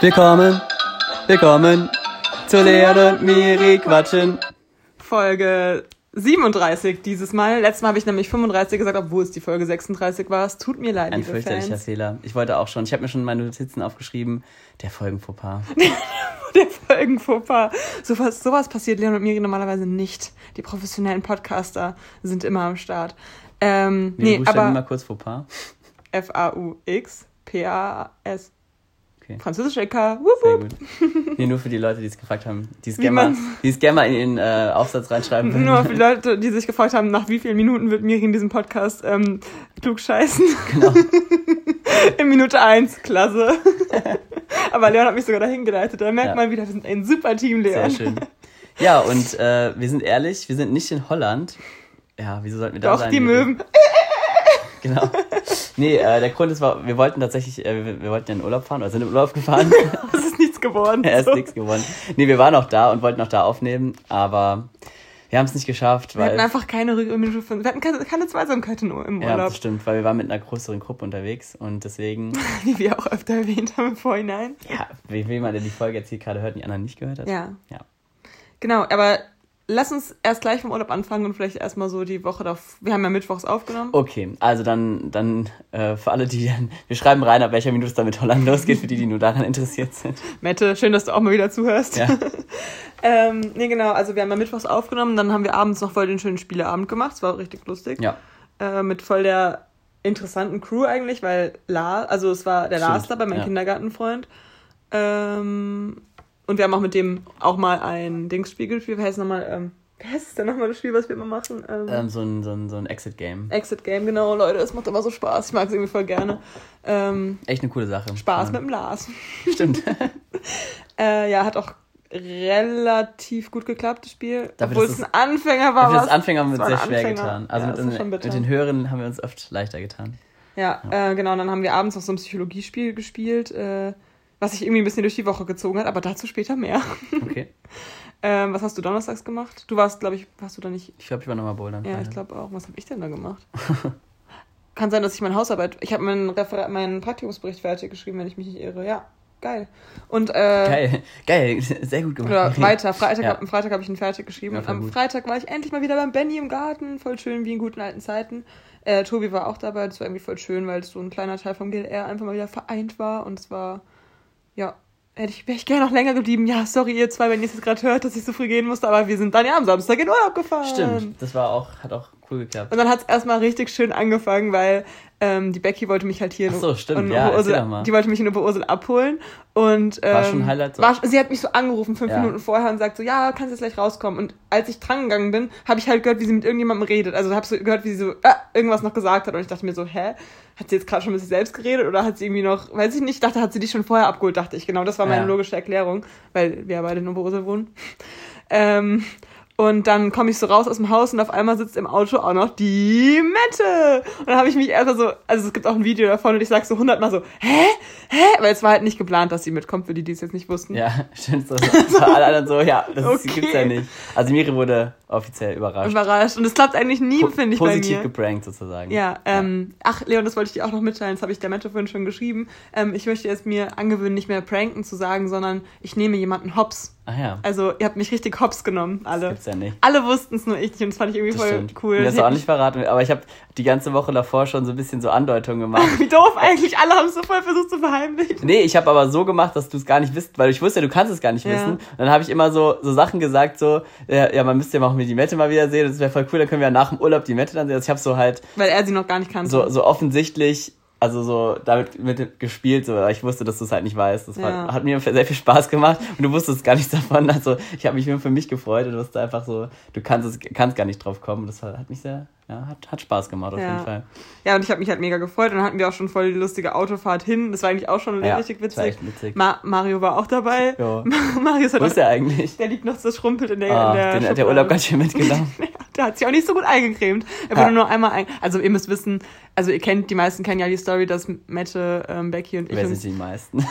Willkommen, willkommen zu Leon und Miri quatschen. Folge 37 dieses Mal. Letztes Mal habe ich nämlich 35 gesagt, obwohl es die Folge 36 war. Es tut mir leid, Ein liebe fürchterlicher Fans. Fehler. Ich wollte auch schon, ich habe mir schon meine Notizen aufgeschrieben. Der Folgenfauxpas. Der Folgenfauxpas. Sowas, sowas passiert Leon und Miri normalerweise nicht. Die professionellen Podcaster sind immer am Start. Ähm, Nee, nee, Buchstaben mal aber kurz Fauxpas. F-A-U-X, P-A-S. Okay. Französisch LK. Wup, Sehr wup. gut. Nee, nur für die Leute, die es gefragt haben, die es gerne die gerne mal in den äh, Aufsatz reinschreiben würden. Nur für die Leute, die sich gefragt haben, nach wie vielen Minuten wird Miri in diesem Podcast ähm, klug scheißen. Genau. In Minute eins, klasse. Aber Leon hat mich sogar dahin geleitet. Da merkt Ja. man wieder, wir sind ein super Team, Sehr Leon. schön. Ja, und äh, wir sind ehrlich, wir sind nicht in Holland. Ja, wieso sollten wir da Doch, sein? die Miri? Möwen. Genau. Nee, äh, der Grund ist, war, wir wollten tatsächlich, äh, wir, wir wollten in den Urlaub fahren, oder sind im Urlaub gefahren. Es ist nichts geworden. er ist nichts geworden. Nee, wir waren auch da und wollten auch da aufnehmen, aber wir haben es nicht geschafft, Wir hatten einfach keine Rückmeldung von. Wir hatten keine, keine Zweisamkeit im Ja, Urlaub. das stimmt, weil wir waren mit einer größeren Gruppe unterwegs und deswegen, Wie wir auch öfter erwähnt haben im Vorhinein. ja, wie wie man denn die Folge jetzt hier gerade hört und die anderen nicht gehört hat. Ja. Ja. Genau, aber lass uns erst gleich vom Urlaub anfangen und vielleicht erstmal so die Woche drauf. Wir haben ja mittwochs aufgenommen. Okay, also dann, dann äh, für alle, die dann, wir schreiben rein, ab welcher Minute es da mit Holland losgeht, für die, die nur daran interessiert sind. Mette, schön, dass du auch mal wieder zuhörst. Ja. ähm, nee, genau, also wir haben ja mittwochs aufgenommen, dann haben wir abends noch voll den schönen Spieleabend gemacht. Es war richtig lustig. Ja, Äh, mit voll der interessanten Crew eigentlich, weil La, also es war der Stimmt, Lars dabei, mein ja. Kindergartenfreund. Ähm, und wir haben auch mit dem auch mal ein Dingsspiel gespielt. Wie heißt es nochmal? Ähm, wie heißt es denn nochmal das Spiel, was wir immer machen? Ähm, ähm, so ein, so ein, so ein Exit-Game. Exit Game, genau, Leute, es macht immer so Spaß. Ich mag es irgendwie voll gerne. Ähm, Echt eine coole Sache. Spaß ja. mit dem Lars. Stimmt. Äh, ja, hat auch relativ gut geklappt, das Spiel. Dafür, Obwohl es ein Anfänger war. Für das Anfänger haben wir uns sehr schwer Anfänger. getan. Also ja, mit, den, mit den Hörern haben wir uns oft leichter getan. Ja, Äh, genau, und dann haben wir abends noch so ein Psychologiespiel gespielt, äh, was sich irgendwie ein bisschen durch die Woche gezogen hat, aber dazu später mehr. Okay. ähm, was hast du donnerstags gemacht? Du warst, glaube ich, warst du da nicht? Ich glaube, ich war nochmal bouldern. Ja, ich glaube auch. Was habe ich denn da gemacht? Kann sein, dass ich meine Hausarbeit, ich habe meinen, meinen Praktikumsbericht fertig geschrieben, wenn ich mich nicht irre. Ja, geil. Und äh, Geil, geil, sehr gut gemacht. Oder weiter. Freitag, Ja. am Freitag habe ich ihn fertig geschrieben. Ja, und am gut. Freitag war ich endlich mal wieder beim Benny im Garten. Voll schön, wie in guten alten Zeiten. Äh, Tobi war auch dabei. Das war irgendwie voll schön, weil so ein kleiner Teil vom GLR einfach mal wieder vereint war. Und es war, ja, hätte ich, wäre ich gerne noch länger geblieben. Ja, sorry, ihr zwei, wenn ihr es jetzt gerade hört, dass ich so früh gehen musste. Aber wir sind dann ja am Samstag in Urlaub gefahren. Stimmt, das war auch, hat auch cool geklappt. Und dann hat es erstmal richtig schön angefangen, weil ähm, die Becky wollte mich halt hier in Ach so, stimmt, in ja, mal. die wollte mich in Oberursel abholen und ähm, War schon ein Highlight so? war, sie hat mich so angerufen fünf Ja. Minuten vorher und sagt so, ja, kannst jetzt gleich rauskommen. Und als ich dran gegangen bin, habe ich halt gehört, wie sie mit irgendjemandem redet. Also habe so gehört, wie sie so ah, irgendwas noch gesagt hat und ich dachte mir so, hä, hat sie jetzt gerade schon mit sich selbst geredet oder hat sie irgendwie noch, weiß ich nicht, ich dachte, hat sie dich schon vorher abgeholt, dachte ich. Genau, das war meine Ja. logische Erklärung, weil wir ja beide in Oberursel wohnen. Ähm, und dann komme ich so raus aus dem Haus und auf einmal sitzt im Auto auch noch die Mette. Und dann habe ich mich erstmal so, also es gibt auch ein Video davon und ich sag so hundertmal so, hä? Hä? Weil es war halt nicht geplant, dass sie mitkommt, für die, die es jetzt nicht wussten. Ja, stimmt. So, so, alle anderen so, ja, das Okay. gibt's ja nicht. Also Miri wurde offiziell überrascht. Überrascht. Und es klappt eigentlich nie, finde ich, bei Positiv mir. geprankt sozusagen. Ja, ähm, ach, Leon, das wollte ich dir auch noch mitteilen, das habe ich der Mette vorhin schon geschrieben. Ähm, ich möchte jetzt mir angewöhnen, nicht mehr pranken zu sagen, sondern ich nehme jemanden hops. Ach ja, Also, ihr habt mich richtig hops genommen, das alle. gibt's ja nicht. Alle wussten es nur ich nicht und das fand ich irgendwie Das voll stimmt. cool. Mir das auch nicht verraten, aber ich habe die ganze Woche davor schon so ein bisschen so Andeutungen gemacht. Wie doof eigentlich, alle haben es so voll versucht zu verheimlichen. Nee, ich habe aber so gemacht, dass du es gar nicht wisst, weil ich wusste, du kannst es gar nicht Ja. wissen. Und dann habe ich immer so, so Sachen gesagt, so, ja, ja, man müsste ja mal auch die Mette mal wieder sehen, das wäre voll cool, dann können wir ja nach dem Urlaub die Mette dann sehen. Also ich habe so halt Weil er sie noch gar nicht kannte. so, so offensichtlich, also so damit mit gespielt, so, ich wusste, dass du es halt nicht weißt. Das war, Ja. hat mir sehr viel Spaß gemacht und du wusstest gar nichts davon. Also ich habe mich nur für mich gefreut und du wusste einfach so, du kannst es, kannst gar nicht drauf kommen. Das hat mich sehr, ja, hat, hat Spaß gemacht auf Ja. jeden Fall. Ja, und ich habe mich halt mega gefreut. Und dann hatten wir auch schon voll die lustige Autofahrt hin. Das war eigentlich auch schon Ja, richtig witzig. echt witzig. Ma Mario war auch dabei. Ja. Marius hat Wo ist er eigentlich? der liegt noch so schrumpelt in der, Ah, in der den hat der. Urlaub ganz schön mitgenommen. Der hat sich auch nicht so gut eingecremt. Er wurde Ja. nur einmal ein. Also ihr müsst wissen, also ihr kennt, die meisten kennen ja die Story, dass Mette, ähm, Becky und ich Wer sind die meisten?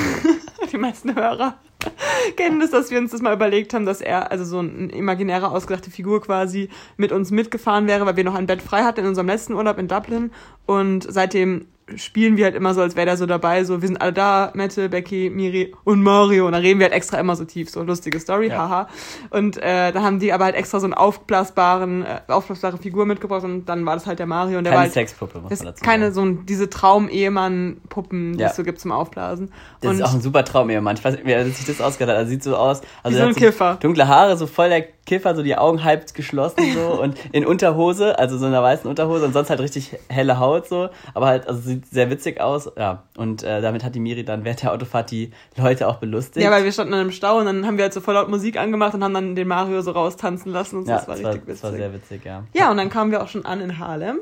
die meisten Hörer kennen das, dass wir uns das mal überlegt haben, dass er, also so eine imaginäre, ausgedachte Figur quasi, mit uns mitgefahren wäre, weil wir noch ein Bett frei hatten in unserem letzten Urlaub in Dublin. Und seitdem spielen wir halt immer so, als wäre der so dabei, so, wir sind alle da, Mette, Becky, Miri und Mario. Und dann reden wir halt extra immer so tief, so lustige Story, Ja. haha. Und äh, da haben die aber halt extra so einen aufblasbaren, äh, aufblasbare Figur mitgebracht und dann war das halt der Mario und der Keine war halt, Sexpuppe, muss das man ist dazu keine sagen. so diese Traum-Ehemann-Puppen, die Ja. es so gibt zum Aufblasen. Das und ist auch ein super Traum, ihr Mann. Ich weiß nicht, wie er sich das ausgedacht hat. Er sieht so aus. Also Wie so ein Kiffer. Dunkle Haare, so voll der Kiffer, so die Augen halb geschlossen so und in Unterhose, also so in einer weißen Unterhose und sonst halt richtig helle Haut so. Aber halt, also sieht sehr witzig aus. Ja. Und äh, damit hat die Miri dann während der Autofahrt die Leute auch belustigt. ja, weil wir standen dann im Stau und dann haben wir halt so voll laut Musik angemacht und haben dann den Mario so raustanzen lassen und so. ja, das war das war, richtig das war witzig. sehr witzig, ja. Ja, und dann kamen wir auch schon an in Harlem,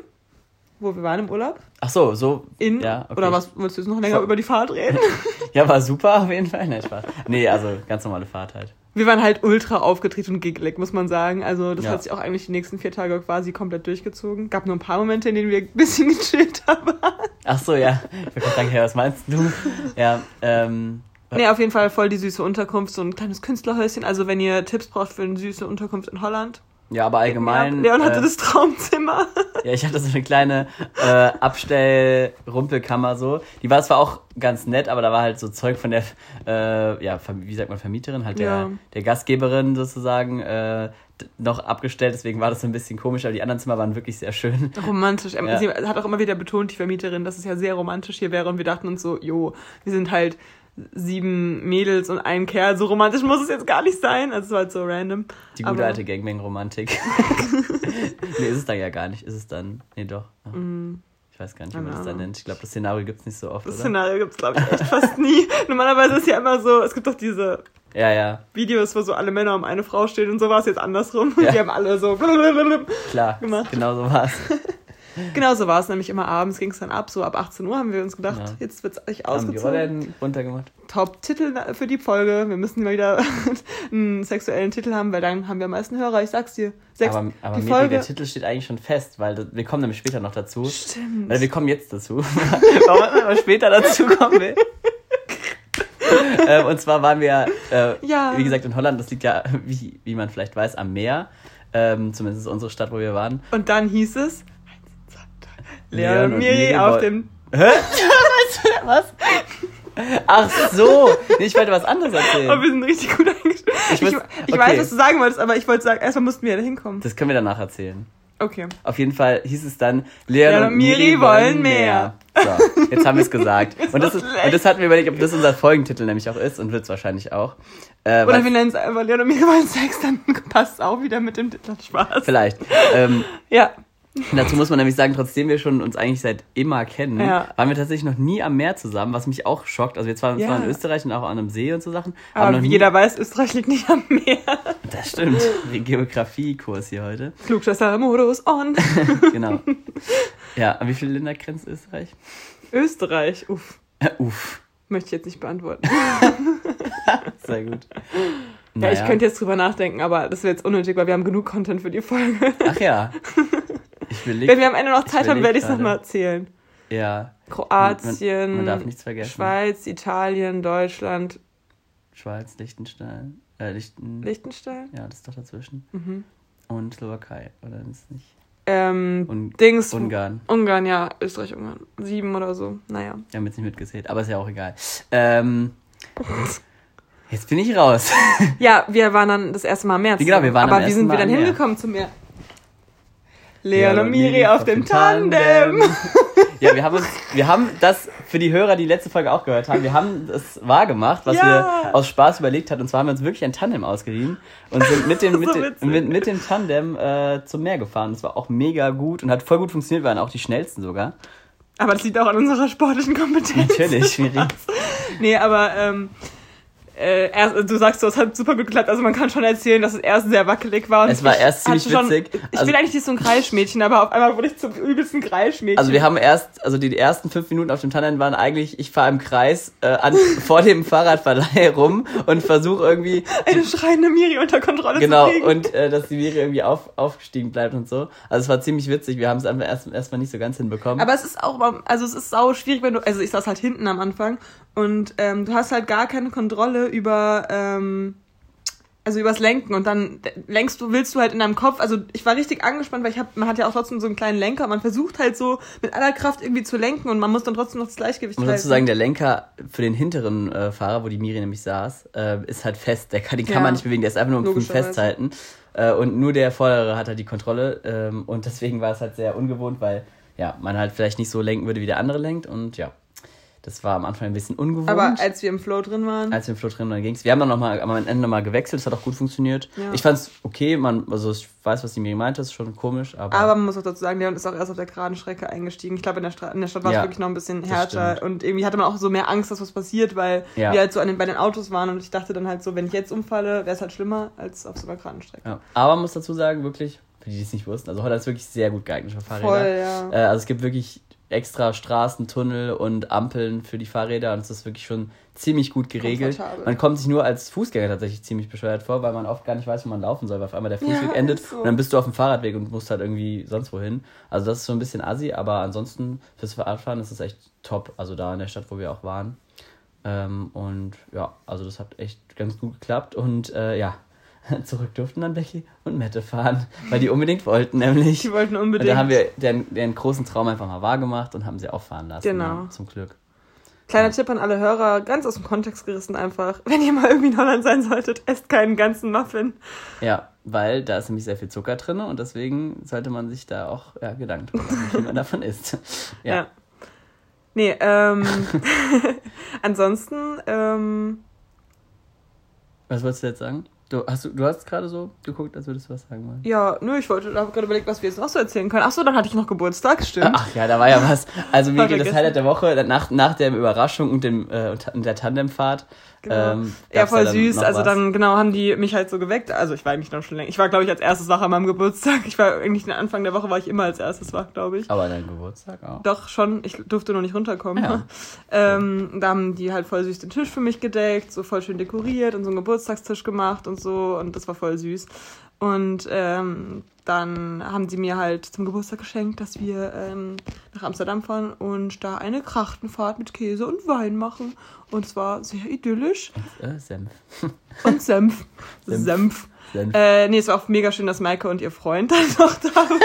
wo wir waren im Urlaub. Ach so, so. In, ja, okay. oder was, willst du jetzt noch länger Voll. über die Fahrt reden? Ja, war super auf jeden Fall. Nein, Spaß. Nee, also ganz normale Fahrt halt. Wir waren halt ultra aufgetreten und giggelig, muss man sagen. Also das Ja. hat sich auch eigentlich die nächsten vier Tage quasi komplett durchgezogen. Gab nur ein paar Momente, in denen wir ein bisschen gechillt haben. Ach so, ja. Ich wollte gerade was meinst du? Ja, ähm. Nee, auf jeden Fall voll die süße Unterkunft, so ein kleines Künstlerhäuschen. Also wenn ihr Tipps braucht für eine süße Unterkunft in Holland. Ja, aber allgemein. Leon hatte äh, das Traumzimmer. Ja, ich hatte so eine kleine äh, Abstell-Rumpelkammer so. Die war zwar auch ganz nett, aber da war halt so Zeug von der, äh, ja, wie sagt man, Vermieterin, halt der, Ja. der Gastgeberin sozusagen, äh, noch abgestellt. Deswegen war das so ein bisschen komisch, aber die anderen Zimmer waren wirklich sehr schön. Romantisch. Ähm, Ja. Sie hat auch immer wieder betont, die Vermieterin, dass es ja sehr romantisch hier wäre. Und wir dachten uns so, jo, wir sind halt sieben Mädels und ein Kerl. So romantisch muss es jetzt gar nicht sein. Also es war halt so random. Die gute Aber- alte Gangbang-Romantik. nee, ist es dann ja gar nicht. Ist es dann, nee, doch. Ja. Ich weiß gar nicht, wie man das dann nennt. Ich glaube, das Szenario gibt's nicht so oft, Mm. Das oder? Szenario gibt's glaube ich, echt fast nie. Normalerweise ist ja immer so, es gibt doch diese Ja, ja, Videos, wo so alle Männer um eine Frau stehen und so war es jetzt andersrum. Ja. Die haben alle so. klar. Gemacht. Genau so war's. Genau so war es nämlich immer abends, ging es dann ab. So ab 18 Uhr haben wir uns gedacht, Ja. jetzt wird's euch Haben die ausgezogen. Runtergemacht. Top-Titel für die Folge. Wir müssen mal wieder einen sexuellen Titel haben, weil dann haben wir am meisten Hörer. Ich sag's dir. Sechs, Aber, aber die Folge. der Titel steht eigentlich schon fest, weil wir kommen nämlich später noch dazu. Stimmt. Oder wir kommen jetzt dazu. Warum später dazu kommen will. ähm, und zwar waren wir, äh, Ja. wie gesagt, in Holland. Das liegt ja, wie, wie man vielleicht weiß, am Meer. Ähm, zumindest unsere Stadt, wo wir waren. Und dann hieß es Leon Leon und Miri auf dem. Hä? Was? Ach so. Nee, ich wollte was anderes Oh, erzählen. wir sind richtig gut eingestellt. Ich, Ich ich, okay. weiß, was du sagen wolltest, aber ich wollte sagen, erstmal mussten wir ja da hinkommen. Das können wir danach erzählen. Okay. Auf jeden Fall hieß es dann, Leon und Miri wollen mehr. So, jetzt haben wir es gesagt. Und das, ist, und das hatten wir überlegt, ob das unser Folgentitel nämlich auch ist und wird es wahrscheinlich auch. Äh, Oder wir nennen es einfach Leon und Miri wollen Sex, dann passt es auch wieder mit dem Titel. Spaß. Vielleicht. Ähm, Ja. Dazu muss man nämlich sagen, trotzdem wir schon uns eigentlich seit immer kennen, Ja. waren wir tatsächlich noch nie am Meer zusammen, was mich auch schockt. Also wir waren Ja. zwar in Österreich und auch an einem See und so Sachen, Aber, noch wie nie. jeder weiß, Österreich liegt nicht am Meer. Das stimmt. Geografiekurs hier heute. Klugscheißer-Modus on. Genau. ja, an wie viele Länder grenzt Österreich? Österreich. Uff. Äh, uff. Möchte ich jetzt nicht beantworten. Sehr gut. Ja, ich könnte jetzt drüber nachdenken, aber das wäre jetzt unnötig, weil wir haben genug Content für die Folge. Ach ja. Wenn wir am Ende noch Zeit haben, werde ich es nochmal erzählen. Ja. Kroatien, Man, man darf nichts vergessen. Schweiz, Italien, Deutschland, Schweiz, Liechtenstein. Äh, Lichten. Liechtenstein. ja, das ist doch dazwischen. Mhm. Und Slowakei, oder ist nicht? Ähm, Und Dings. Ungarn. Ungarn, ja, Österreich, Ungarn. Sieben oder so. Naja. Wir haben jetzt nicht mitgezählt, aber ist ja auch egal. Ähm, jetzt bin ich raus. Ja, wir waren dann das erste Mal im März. Genau, wir waren Aber wie sind wir dann hingekommen zum Meer? Leon und Miri auf dem Tandem. Ja, wir haben uns, wir haben das für die Hörer, die letzte Folge auch gehört haben, wir haben das wahr gemacht, was Ja. wir aus Spaß überlegt hatten. Und zwar haben wir uns wirklich ein Tandem ausgeliehen und sind mit dem, mit, So dem, mit, mit dem Tandem äh, zum Meer gefahren. Das war auch mega gut und hat voll gut funktioniert, wir waren auch die schnellsten sogar. Aber das liegt auch an unserer sportlichen Kompetenz. Natürlich, Miri. Nee, aber ähm, äh, erst, du sagst so, es hat super gut geklappt. Also man kann schon erzählen, dass es erst sehr wackelig war. Und Es war erst ziemlich schon, witzig. Ich Also- bin eigentlich nicht so ein Kreischmädchen, aber auf einmal wurde ich zum übelsten Kreischmädchen. Also wir haben erst, also die ersten fünf Minuten auf dem Tandem waren eigentlich, ich fahre im Kreis äh, an, vor dem Fahrradverleih rum und versuche irgendwie eine schreiende Miri unter Kontrolle Genau, zu kriegen. und äh, dass die Miri irgendwie auf, aufgestiegen bleibt und so. Also es war ziemlich witzig, wir haben es einfach erst erstmal nicht so ganz hinbekommen. Aber es ist auch, also es ist sau schwierig, wenn du, also ich saß halt hinten am Anfang und ähm, du hast halt gar keine Kontrolle über, ähm, also übers Lenken und dann lenkst du, willst du halt in deinem Kopf, also ich war richtig angespannt, weil ich hab, man hat ja auch trotzdem so einen kleinen Lenker, man versucht halt so mit aller Kraft irgendwie zu lenken und man muss dann trotzdem noch das Gleichgewicht halten. Und sozusagen der Lenker für den hinteren äh, Fahrer, wo die Miri nämlich saß, äh, ist halt fest, der kann, den kann ja. man nicht bewegen, der ist einfach nur im Fuß festhalten äh, und nur der Vordere hat halt die Kontrolle ähm, und deswegen war es halt sehr ungewohnt, weil ja, man halt vielleicht nicht so lenken würde, wie der andere lenkt und ja. Das war am Anfang ein bisschen ungewohnt. Aber als wir im Flow drin waren. Als wir im Flow drin waren, ging es. Wir haben dann noch mal, am Ende nochmal gewechselt, es hat auch gut funktioniert. Ja. Ich fand es okay, man, also ich weiß, was die mir gemeint hat, ist schon komisch, aber. Aber man muss auch dazu sagen, der ist auch erst auf der geraden Strecke eingestiegen. Ich glaube, in, der in der Stadt war es ja, wirklich noch ein bisschen härter und irgendwie hatte man auch so mehr Angst, dass was passiert, weil ja. wir halt so an den, bei den Autos waren und ich dachte dann halt so, wenn ich jetzt umfalle, wäre es halt schlimmer als auf so einer geraden Strecke. Aber man muss dazu sagen, wirklich, für die, die es nicht wussten, also Holland ist wirklich sehr gut geeignet für Fahrräder. Voll, ja. Äh, also es gibt wirklich extra Straßen, Tunnel und Ampeln für die Fahrräder und es ist wirklich schon ziemlich gut geregelt. Man kommt sich nur als Fußgänger tatsächlich ziemlich bescheuert vor, weil man oft gar nicht weiß, wo man laufen soll, weil auf einmal der Fußweg ja, endet so. und dann bist du auf dem Fahrradweg und musst halt irgendwie sonst wohin. Also das ist so ein bisschen assi, aber ansonsten fürs Fahrradfahren ist es echt top. Also da in der Stadt, wo wir auch waren. Ähm, und ja, also das hat echt ganz gut geklappt und äh, ja, zurück durften dann Becky und Mette fahren, weil die unbedingt wollten, nämlich. Die wollten unbedingt. Und da haben wir den, den großen Traum einfach mal wahrgemacht und haben sie auch fahren lassen. Genau. Ja, zum Glück. Kleiner. Tipp an alle Hörer, ganz aus dem Kontext gerissen einfach. Wenn ihr mal irgendwie in Holland sein solltet, esst keinen ganzen Muffin. Ja, weil da ist nämlich sehr viel Zucker drin und deswegen sollte man sich da auch ja, Gedanken machen, wie man davon isst. Ja. ja. Nee, ähm. ansonsten, ähm. Was wolltest du jetzt sagen? Du hast, du hast gerade so geguckt, als würdest du was sagen wollen. Ja, nö, ich wollte, habe gerade überlegt, was wir jetzt noch so erzählen können. Achso, dann hatte ich noch Geburtstag, stimmt. Ach ja, da war ja was. Also mir geht das Highlight der Woche nach, nach der Überraschung und, dem, äh, und der Tandemfahrt Genau. Ähm, ja, voll süß. Also was? dann, genau, haben die mich halt so geweckt. Also ich war eigentlich noch schon länger. Ich war, glaube ich, als erstes wach an meinem Geburtstag. Ich war eigentlich Anfang der Woche war ich immer als erstes wach, glaube ich. Aber dein Geburtstag auch? Doch, schon. Ich durfte noch nicht runterkommen. Ja. ähm, da haben die halt voll süß den Tisch für mich gedeckt, so voll schön dekoriert und so einen Geburtstagstisch gemacht und so. Und das war voll süß. Und ähm, dann haben sie mir halt zum Geburtstag geschenkt, dass wir ähm, nach Amsterdam fahren und da eine Krachtenfahrt mit Käse und Wein machen. Und es war sehr idyllisch. Und äh, Senf. Und Senf. Senf. Senf. Senf. Äh, nee, es war auch mega schön, dass Maike und ihr Freund dann noch da waren.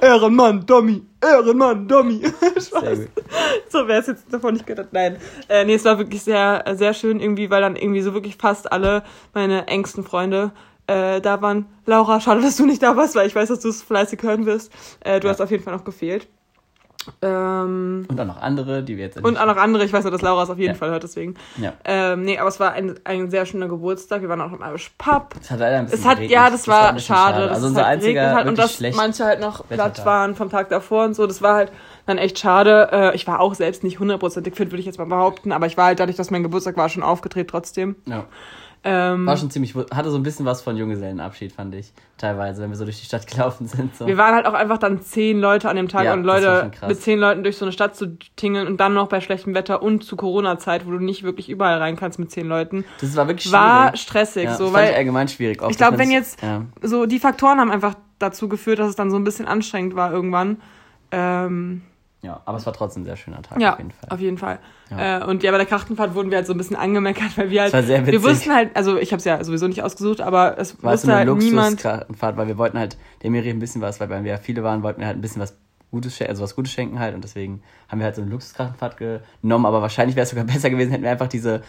Ehrenmann, Dommy. Ehrenmann, Dommy. so wäre es jetzt davon nicht gedacht. Nein. Äh, nee, es war wirklich sehr, sehr schön irgendwie, weil dann irgendwie so wirklich fast alle meine engsten Freunde äh, da waren. Laura, schade, dass du nicht da warst, weil ich weiß, dass du es fleißig hören wirst. Äh, du ja. hast auf jeden Fall noch gefehlt. Ähm, und auch noch andere, die wir jetzt. Und auch noch andere, ich weiß nur, dass Laura es auf jeden ja. Fall hört, deswegen. Ja. Ähm, nee, aber es war ein, ein sehr schöner Geburtstag. Wir waren auch im Irish Pub. Es hat leider ein bisschen es hat, geregnet. Ja, das, das war, war schade. schade. Also unser halt einziger hat und dass manche halt noch platt waren vom Tag davor und so. Das war halt dann echt schade. Äh, ich war auch selbst nicht hundertprozentig fit, würde ich jetzt mal behaupten, aber ich war halt dadurch, dass mein Geburtstag war, schon aufgedreht trotzdem. Ja. Ähm, war schon ziemlich, hatte so ein bisschen was von Junggesellenabschied, fand ich. Teilweise, wenn wir so durch die Stadt gelaufen sind. So. Wir waren halt auch einfach dann zehn Leute an dem Tag ja, und Leute mit zehn Leuten durch so eine Stadt zu tingeln und dann noch bei schlechtem Wetter und zu Corona-Zeit, wo du nicht wirklich überall rein kannst mit zehn Leuten. Das war wirklich schwierig. War stressig, ja, so, das weil. Allgemein schwierig. Auch, ich glaube, wenn jetzt, ja. so, die Faktoren haben einfach dazu geführt, dass es dann so ein bisschen anstrengend war irgendwann. Ähm, ja, aber es war trotzdem ein sehr schöner Tag ja, auf jeden Fall. Auf jeden Fall. Ja. Äh, und ja, bei der Krachtenfahrt wurden wir halt so ein bisschen angemeckert, weil wir halt. Das war sehr witzig. Wir wussten halt, also ich habe es ja sowieso nicht ausgesucht, aber es war wusste so eine halt niemand. Krachtenfahrt, weil wir wollten halt der Miri ein bisschen was, weil wir ja viele waren, wollten wir halt ein bisschen was Gutes, also was Gutes schenken halt und deswegen haben wir halt so eine Luxuskrachtenfahrt genommen, aber wahrscheinlich wäre es sogar besser gewesen, hätten wir einfach diese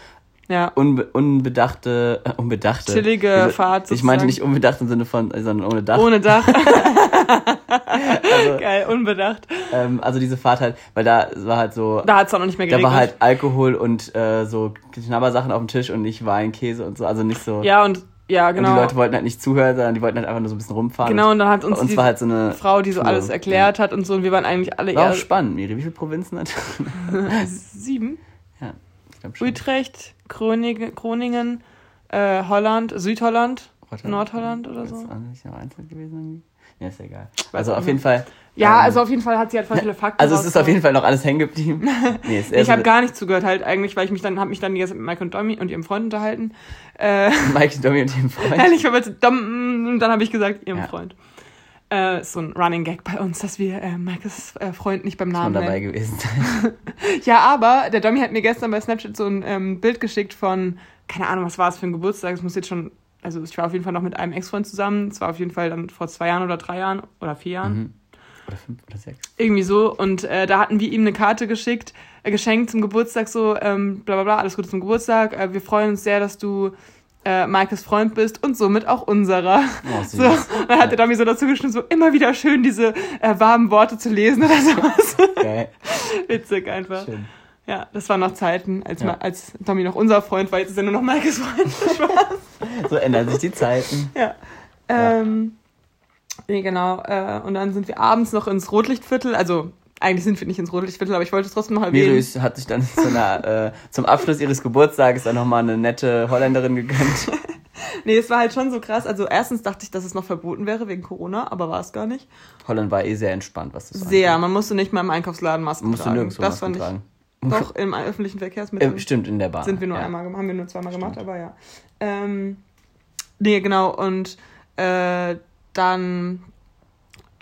ja. Unbe unbedachte, äh, unbedachte. Chillige Fahrt. Sozusagen. Ich meinte nicht unbedacht im Sinne von, sondern ohne Dach. Ohne Dach. also, Geil, unbedacht. Ähm, also diese Fahrt halt, weil da war halt so. Da hat es auch noch nicht mehr geregnet. Da war halt Alkohol und äh, so Knabbersachen auf dem Tisch und nicht Wein, Käse und so. Also nicht so. Ja, und ja, genau. Und die Leute wollten halt nicht zuhören, sondern die wollten halt einfach nur so ein bisschen rumfahren. Genau, und dann hat uns, uns war halt so eine Frau, die so Tour. alles erklärt ja. hat und so, und wir waren eigentlich alle war eher. Auch spannend, Miri. Wie viele Provinzen hat Sieben. Ja, ich glaube schon. Utrecht, Groningen, Groningen äh, Holland, Südholland, Rotterdam, Nordholland oder so. Ist das nicht einzeln gewesen irgendwie? Ja, ist egal. Also auf jeden Fall. Ja, ähm, also auf jeden Fall hat sie halt voll viele Fakten. Also es ist auf jeden Fall noch alles hängen geblieben. Nee, ist ich habe gar nicht zugehört halt eigentlich, weil ich mich dann habe mich dann jetzt mit Mike und Domi und ihrem Freund unterhalten. Äh, Mike und Domi und ihrem Freund. Ehrlich, weil Dom, und dann habe ich gesagt ihrem ja. Freund. Äh, so ein Running Gag bei uns, dass wir äh, Maikes äh, Freund nicht beim Namen Schon dabei gewesen ja, aber der Domi hat mir gestern bei Snapchat so ein ähm, Bild geschickt von keine Ahnung, was war es für ein Geburtstag? Es muss jetzt schon, also ich war auf jeden Fall noch mit einem Ex-Freund zusammen. Es war auf jeden Fall dann vor zwei Jahren oder drei Jahren oder vier Jahren. Mhm. Oder fünf oder sechs. Irgendwie so. Und äh, da hatten wir ihm eine Karte geschickt, äh, geschenkt zum Geburtstag, so, ähm, bla bla bla, alles Gute zum Geburtstag. Äh, wir freuen uns sehr, dass du äh, Maikes Freund bist und somit auch unserer. Oh. So, und dann hat er Domi so dazu geschrieben, so immer wieder schön diese äh, warmen Worte zu lesen oder sowas. Geil. Witzig einfach. Schön. Ja, das waren noch Zeiten, als, Ja. Als Domi noch unser Freund war, jetzt ist er nur noch Maikes Freund. So ändern sich die Zeiten. ja. Ähm, nee, genau. Äh, und dann sind wir abends noch ins Rotlichtviertel, also eigentlich sind wir nicht ins Rotlichtviertel, aber ich wollte es trotzdem noch erwähnen. Miri hat sich dann zu einer, äh, zum Abschluss ihres Geburtstages dann nochmal eine nette Holländerin gegönnt. Nee, es war halt schon so krass. Also erstens dachte ich, dass es noch verboten wäre wegen Corona, aber war es gar nicht. Holland war eh sehr entspannt, was das Sehr, angeht. man musste nicht mal im Einkaufsladen Masken Man musste tragen. nirgendwo das Masken fand ich. Doch, im öffentlichen Verkehrsmittel. Äh, stimmt, in der Bahn. Sind wir nur ja. einmal haben wir nur zweimal Stimmt. gemacht, aber ja. Ähm, nee, genau, und äh, dann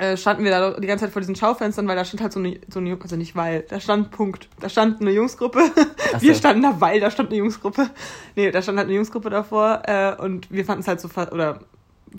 äh, standen wir da die ganze Zeit vor diesen Schaufenstern, weil da stand halt so eine, so eine also nicht weil, da stand Punkt. Da stand eine Jungsgruppe. Ach Wir so. standen da, weil da stand eine Jungsgruppe. Nee, da stand halt eine Jungsgruppe davor äh, und wir fanden es halt so, oder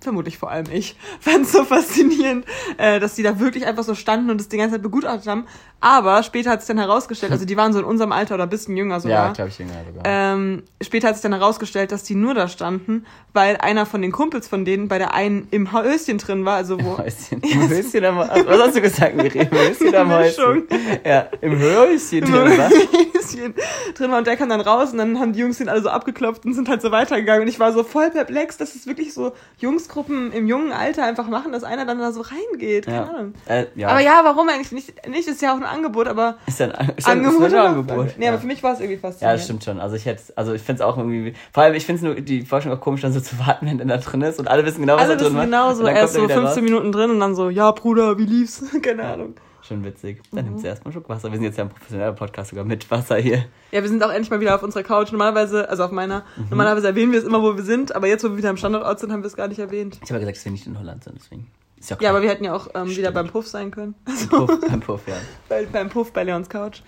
vermutlich vor allem ich, fand es so faszinierend, äh, dass die da wirklich einfach so standen und das die ganze Zeit begutachtet haben. Aber später hat sich dann herausgestellt, also die waren so in unserem Alter oder ein bisschen jünger sogar. Ja, glaube ich, jünger sogar. Ähm, später hat sich dann herausgestellt, dass die nur da standen, weil einer von den Kumpels von denen bei der einen im Häuschen drin war, also wo. Häuschen. Im Höschen am Was hast du gesagt, Miri? Im Höschen am Häuschen. Ja, im Höschen Im drin, was? Häuschen drin war und der kam dann raus und dann haben die Jungs den alle so abgeklopft und sind halt so weitergegangen und ich war so voll perplex, dass es wirklich so Jungsgruppen im jungen Alter einfach machen, dass einer dann da so reingeht, keine Ja. Ahnung. Äh, ja. Aber ja, warum eigentlich nicht? Nicht ist ja auch ein Angebot, aber Ist ja ein, ist ja ein, ist Angebot. ein? Angebot. Nee, ja. aber für mich war es irgendwie Ja, faszinierend. das stimmt schon. Also ich hätte, also ich finde es auch irgendwie, vor allem ich finde es nur die Vorstellung auch komisch, dann so zu warten, wenn der da drin ist und alle wissen genau, was Alle da drin wissen genau so, Und dann erst kommt so er wieder 15 raus. Minuten drin und dann so, ja Bruder, wie lief's? keine Ahnung. Schon witzig. Dann Mhm. nimmt sie erstmal einen Schluck Wasser. Wir sind jetzt ja ein professioneller Podcast sogar mit Wasser hier. Ja, wir sind auch endlich mal wieder auf unserer Couch. Normalerweise, also auf meiner, Mhm. normalerweise erwähnen wir es immer, wo wir sind, aber jetzt, wo wir wieder am Standort sind, haben wir es gar nicht erwähnt. Ich habe ja gesagt, dass wir nicht in Holland sind, deswegen. Ist ja Ja, klar. aber wir hätten ja auch ähm, wieder beim Puff sein können. Beim Puff, beim Puff, ja. bei, beim Puff bei Leons Couch.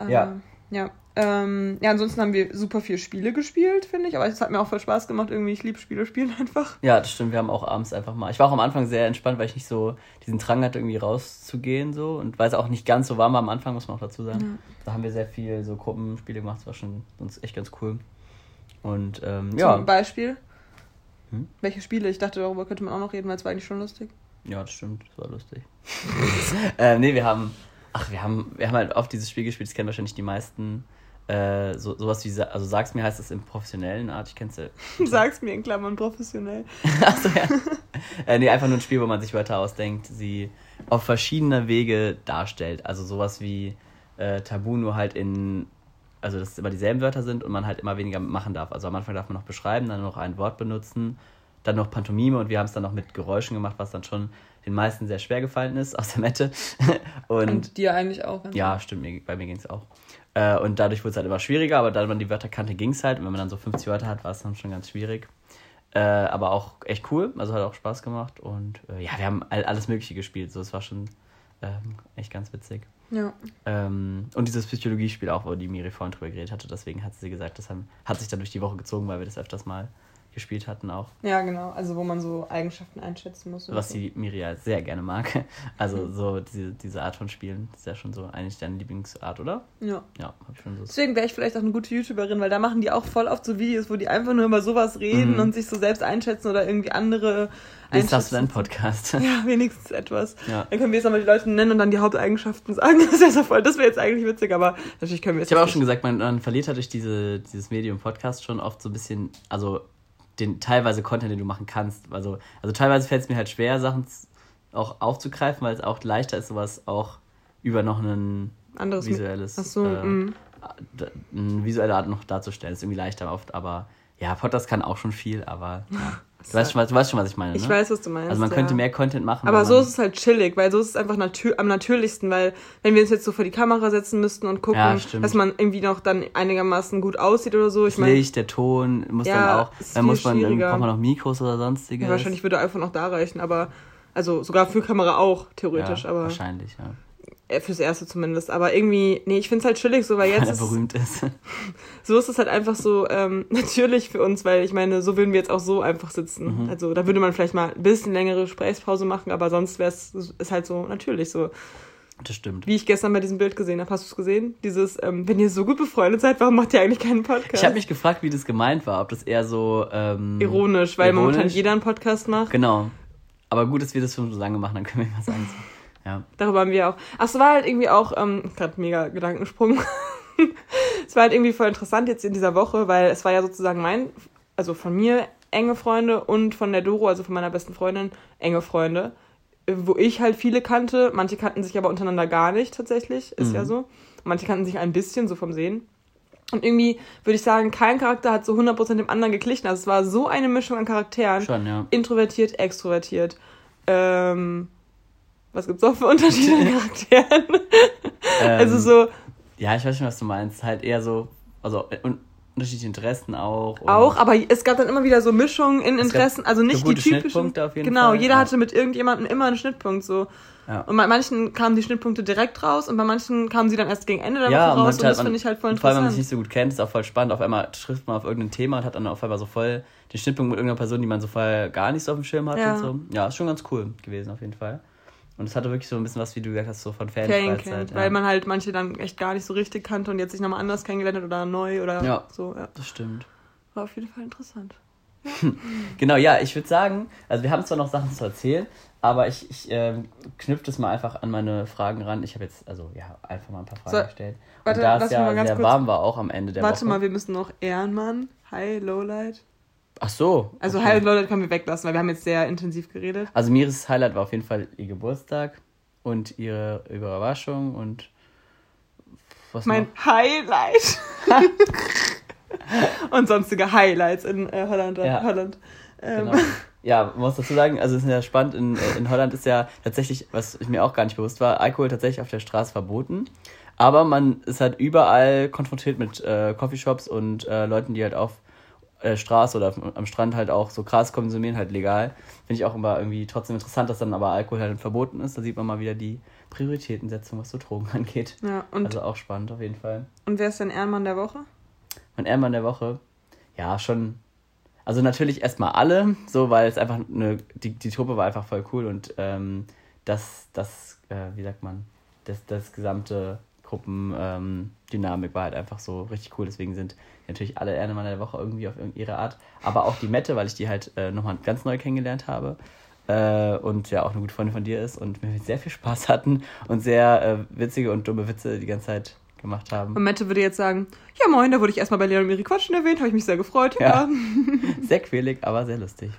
Ähm, Ja. Ja. Ähm, ja, ansonsten haben wir super viel Spiele gespielt, finde ich. Aber es hat mir auch voll Spaß gemacht. Irgendwie, ich liebe Spiele spielen einfach. Ja, das stimmt. Wir haben auch abends einfach mal. Ich war auch am Anfang sehr entspannt, weil ich nicht so diesen Drang hatte, irgendwie rauszugehen so und weil es auch nicht ganz so warm war am Anfang, muss man auch dazu sagen. Da haben wir sehr viel so Gruppenspiele gemacht. Das war schon sonst echt ganz cool. Und ähm, ja, Zum Beispiel. Hm? Welche Spiele? Ich dachte, darüber könnte man auch noch reden, weil es war eigentlich schon lustig. Ja, das stimmt. Das war lustig. äh, nee, wir haben, ach, wir haben, wir haben halt oft dieses Spiel gespielt. Das kennen wahrscheinlich die meisten. Äh, so, sowas wie, also sag's mir heißt es im professionellen Art. Ich kenn's ja. Sag's mir in Klammern professionell. Achso, ja. äh, nee, einfach nur ein Spiel, wo man sich Wörter ausdenkt, sie auf verschiedene Wege darstellt. Also sowas wie äh, Tabu nur halt in, also dass es immer dieselben Wörter sind und man halt immer weniger machen darf. Also am Anfang darf man noch beschreiben, dann noch ein Wort benutzen, dann noch Pantomime und wir haben es dann noch mit Geräuschen gemacht, was dann schon den meisten sehr schwer gefallen ist, aus der Mette. und, Und dir eigentlich auch. ja, stimmt, mir, bei mir ging es auch. Äh, und dadurch wurde es halt immer schwieriger, aber da man die Wörter kannte, ging es halt. Und wenn man dann so 50 Wörter hat, war es dann schon ganz schwierig. Äh, aber auch echt cool, also hat auch Spaß gemacht. Und äh, ja, wir haben all, alles Mögliche gespielt, so es war schon ähm, echt ganz witzig. Ja. Ähm, und dieses Psychologiespiel auch, wo die Miri vorhin drüber geredet hatte, deswegen hat sie gesagt, das haben, hat sich dann durch die Woche gezogen, weil wir das öfters mal gespielt hatten auch. ja, genau. Also, wo man so Eigenschaften einschätzen muss. Was so. die Miri ja sehr gerne mag. Also so diese, diese Art von Spielen, das ist ja schon so eigentlich deine Lieblingsart, oder? Ja. Ja, hab ich schon so. Deswegen wäre ich vielleicht auch eine gute YouTuberin, weil da machen die auch voll oft so Videos, wo die einfach nur über sowas reden Mhm. und sich so selbst einschätzen oder irgendwie andere Jetzt hast du deinen Podcast. Ja, wenigstens etwas. Ja. Dann können wir jetzt nochmal die Leute nennen und dann die Haupteigenschaften sagen. Das wäre so voll. Das wäre jetzt eigentlich witzig, aber natürlich können wir jetzt Ich habe auch schon gesagt, man, man verliert halt durch diese, dieses Medium Podcast schon oft so ein bisschen, also den teilweise Content, den du machen kannst. Also, also teilweise fällt es mir halt schwer, Sachen auch aufzugreifen, weil es auch leichter ist, sowas auch über noch ein anderes visuelles, so, äh, mm. eine visuelle Art noch darzustellen. ist irgendwie leichter oft, aber ja, Podcast kann auch schon viel, aber ja. du, weißt schon, was- du weißt schon, was ich meine, Ich ne? weiß, was du meinst. also man ja. könnte mehr Content machen. Aber so ist es halt chillig, weil so ist es einfach natür am natürlichsten, weil wenn wir uns jetzt so vor die Kamera setzen müssten und gucken, Ja, dass man irgendwie noch dann einigermaßen gut aussieht oder so. Ich das meine, Licht, der Ton, muss Ja, dann auch, dann muss man, dann braucht man noch Mikros oder sonstiges. wahrscheinlich würde iPhone auch da reichen, aber also sogar für Kamera auch theoretisch, aber Wahrscheinlich, ja. Äh, Fürs Erste zumindest. Aber irgendwie, nee, ich find's halt chillig so, weil Weil jetzt er ist, berühmt ist. so ist es halt einfach so ähm, natürlich für uns, weil ich meine, so würden wir jetzt auch so einfach sitzen. Mhm. Also da würde man vielleicht mal ein bisschen längere Gesprächspause machen, aber sonst wäre es ist halt so natürlich so. Das stimmt. Wie ich gestern bei diesem Bild gesehen habe. Hast du es gesehen? Dieses, ähm, wenn ihr so gut befreundet seid, warum macht ihr eigentlich keinen Podcast? Ich habe mich gefragt, wie das gemeint war. Ob das eher so. Ähm, Ironisch, weil momentan ironisch? jeder einen Podcast macht. Genau. Aber gut, dass wir das schon so lange machen, dann können wir mal sagen. Ja. Darüber haben wir auch. Ach, es war halt irgendwie auch, ähm, gerade mega Gedankensprung. es war halt irgendwie voll interessant jetzt in dieser Woche, weil es war ja sozusagen mein, also von mir enge Freunde und von der Doro, also von meiner besten Freundin, enge Freunde. äh, Wo ich halt viele kannte. Manche kannten sich aber untereinander gar nicht tatsächlich. Ist Mhm. ja so. Manche kannten sich ein bisschen, so vom Sehen. Und irgendwie würde ich sagen, kein Charakter hat so 100% dem anderen geglichen. Also es war so eine Mischung an Charakteren. Schon, ja. Introvertiert, extrovertiert. Ähm, was gibt's noch für Unterschiede an Charakteren? also Ähm, so, Ja, ich weiß schon, was du meinst. Halt eher so. Also äh, un unterschiedliche Interessen auch. und- auch, aber es gab dann immer wieder so Mischungen in Interessen, also nicht die typischen. Schnittpunkte auf jeden genau, Fall, jeder ja. hatte mit irgendjemandem immer einen Schnittpunkt so. Ja. Und bei manchen kamen die Schnittpunkte direkt raus und bei manchen kamen sie dann erst gegen Ende der Ja, Woche und raus und manchmal das man- finde ich halt voll und Vor allem, wenn man interessant. sich nicht so gut kennt, ist auch voll spannend. Auf einmal trifft man auf irgendein Thema und hat dann auf einmal so voll den Schnittpunkt mit irgendeiner Person, die man so vorher gar nicht so auf dem Schirm hat Ja. und so. Ja, ist schon ganz cool gewesen auf jeden Fall. Und es hatte wirklich so ein bisschen was, wie du gesagt hast, so von Fanfreizeit. Ferienkind, ja. weil man halt manche dann echt gar nicht so richtig kannte und jetzt sich nochmal anders kennengelernt hat oder neu oder Ja. so. Ja. Das stimmt. War auf jeden Fall interessant. Genau, ja, ich würde sagen, also wir haben zwar noch Sachen zu erzählen, aber ich, ich ähm, knüpfe das mal einfach an meine Fragen ran. Ich habe jetzt, also ja, einfach mal ein paar Fragen So, gestellt. warte, und da lass es ja sehr warm war, auch am Ende der Warte Woche. mal, wir müssen noch Ehrenmann, Hi, Lowlight. Ach so. Also okay. Hi und Lowlight können wir weglassen, weil wir haben jetzt sehr intensiv geredet. Also Miris Highlight war auf jeden Fall ihr Geburtstag und ihre Überraschung und was Mein noch? Highlight. und sonstige Highlights in äh, Holland. Ja. Holland. Ähm, Genau. Ja, man muss dazu sagen, also es ist ja spannend, in, äh, in Holland ist ja tatsächlich, was mir auch gar nicht bewusst war, Alkohol tatsächlich auf der Straße verboten. Aber man ist halt überall konfrontiert mit äh, Coffeeshops und äh, Leuten, die halt auf der Straße oder am Strand halt auch so Gras konsumieren, halt legal. Finde ich auch immer irgendwie trotzdem interessant, dass dann aber Alkohol halt verboten ist. Da sieht man mal wieder die Prioritätensetzung, was so Drogen angeht. Ja, und, Also auch spannend auf jeden Fall. und wer ist denn Ehrenmann der Woche? Mein Ehrenmann der Woche, ja, schon. Also natürlich erstmal alle, so, weil es einfach eine, die, die Truppe war einfach voll cool und ähm, das, das, äh, wie sagt man, das, das gesamte Gruppendynamik ähm, Dynamik war halt einfach so richtig cool. Deswegen sind natürlich alle Ehrenmann der Woche irgendwie auf ihre Art. Aber auch die Mette, weil ich die halt äh, nochmal ganz neu kennengelernt habe. Äh, und ja auch eine gute Freundin von dir ist und wir sehr viel Spaß hatten und sehr äh, witzige und dumme Witze die ganze Zeit gemacht haben. Und Mette würde jetzt sagen, ja moin, da wurde ich erstmal bei Leon und Miri Quatschen erwähnt, habe ich mich sehr gefreut. Ja. Ja. Sehr quälig, aber sehr lustig.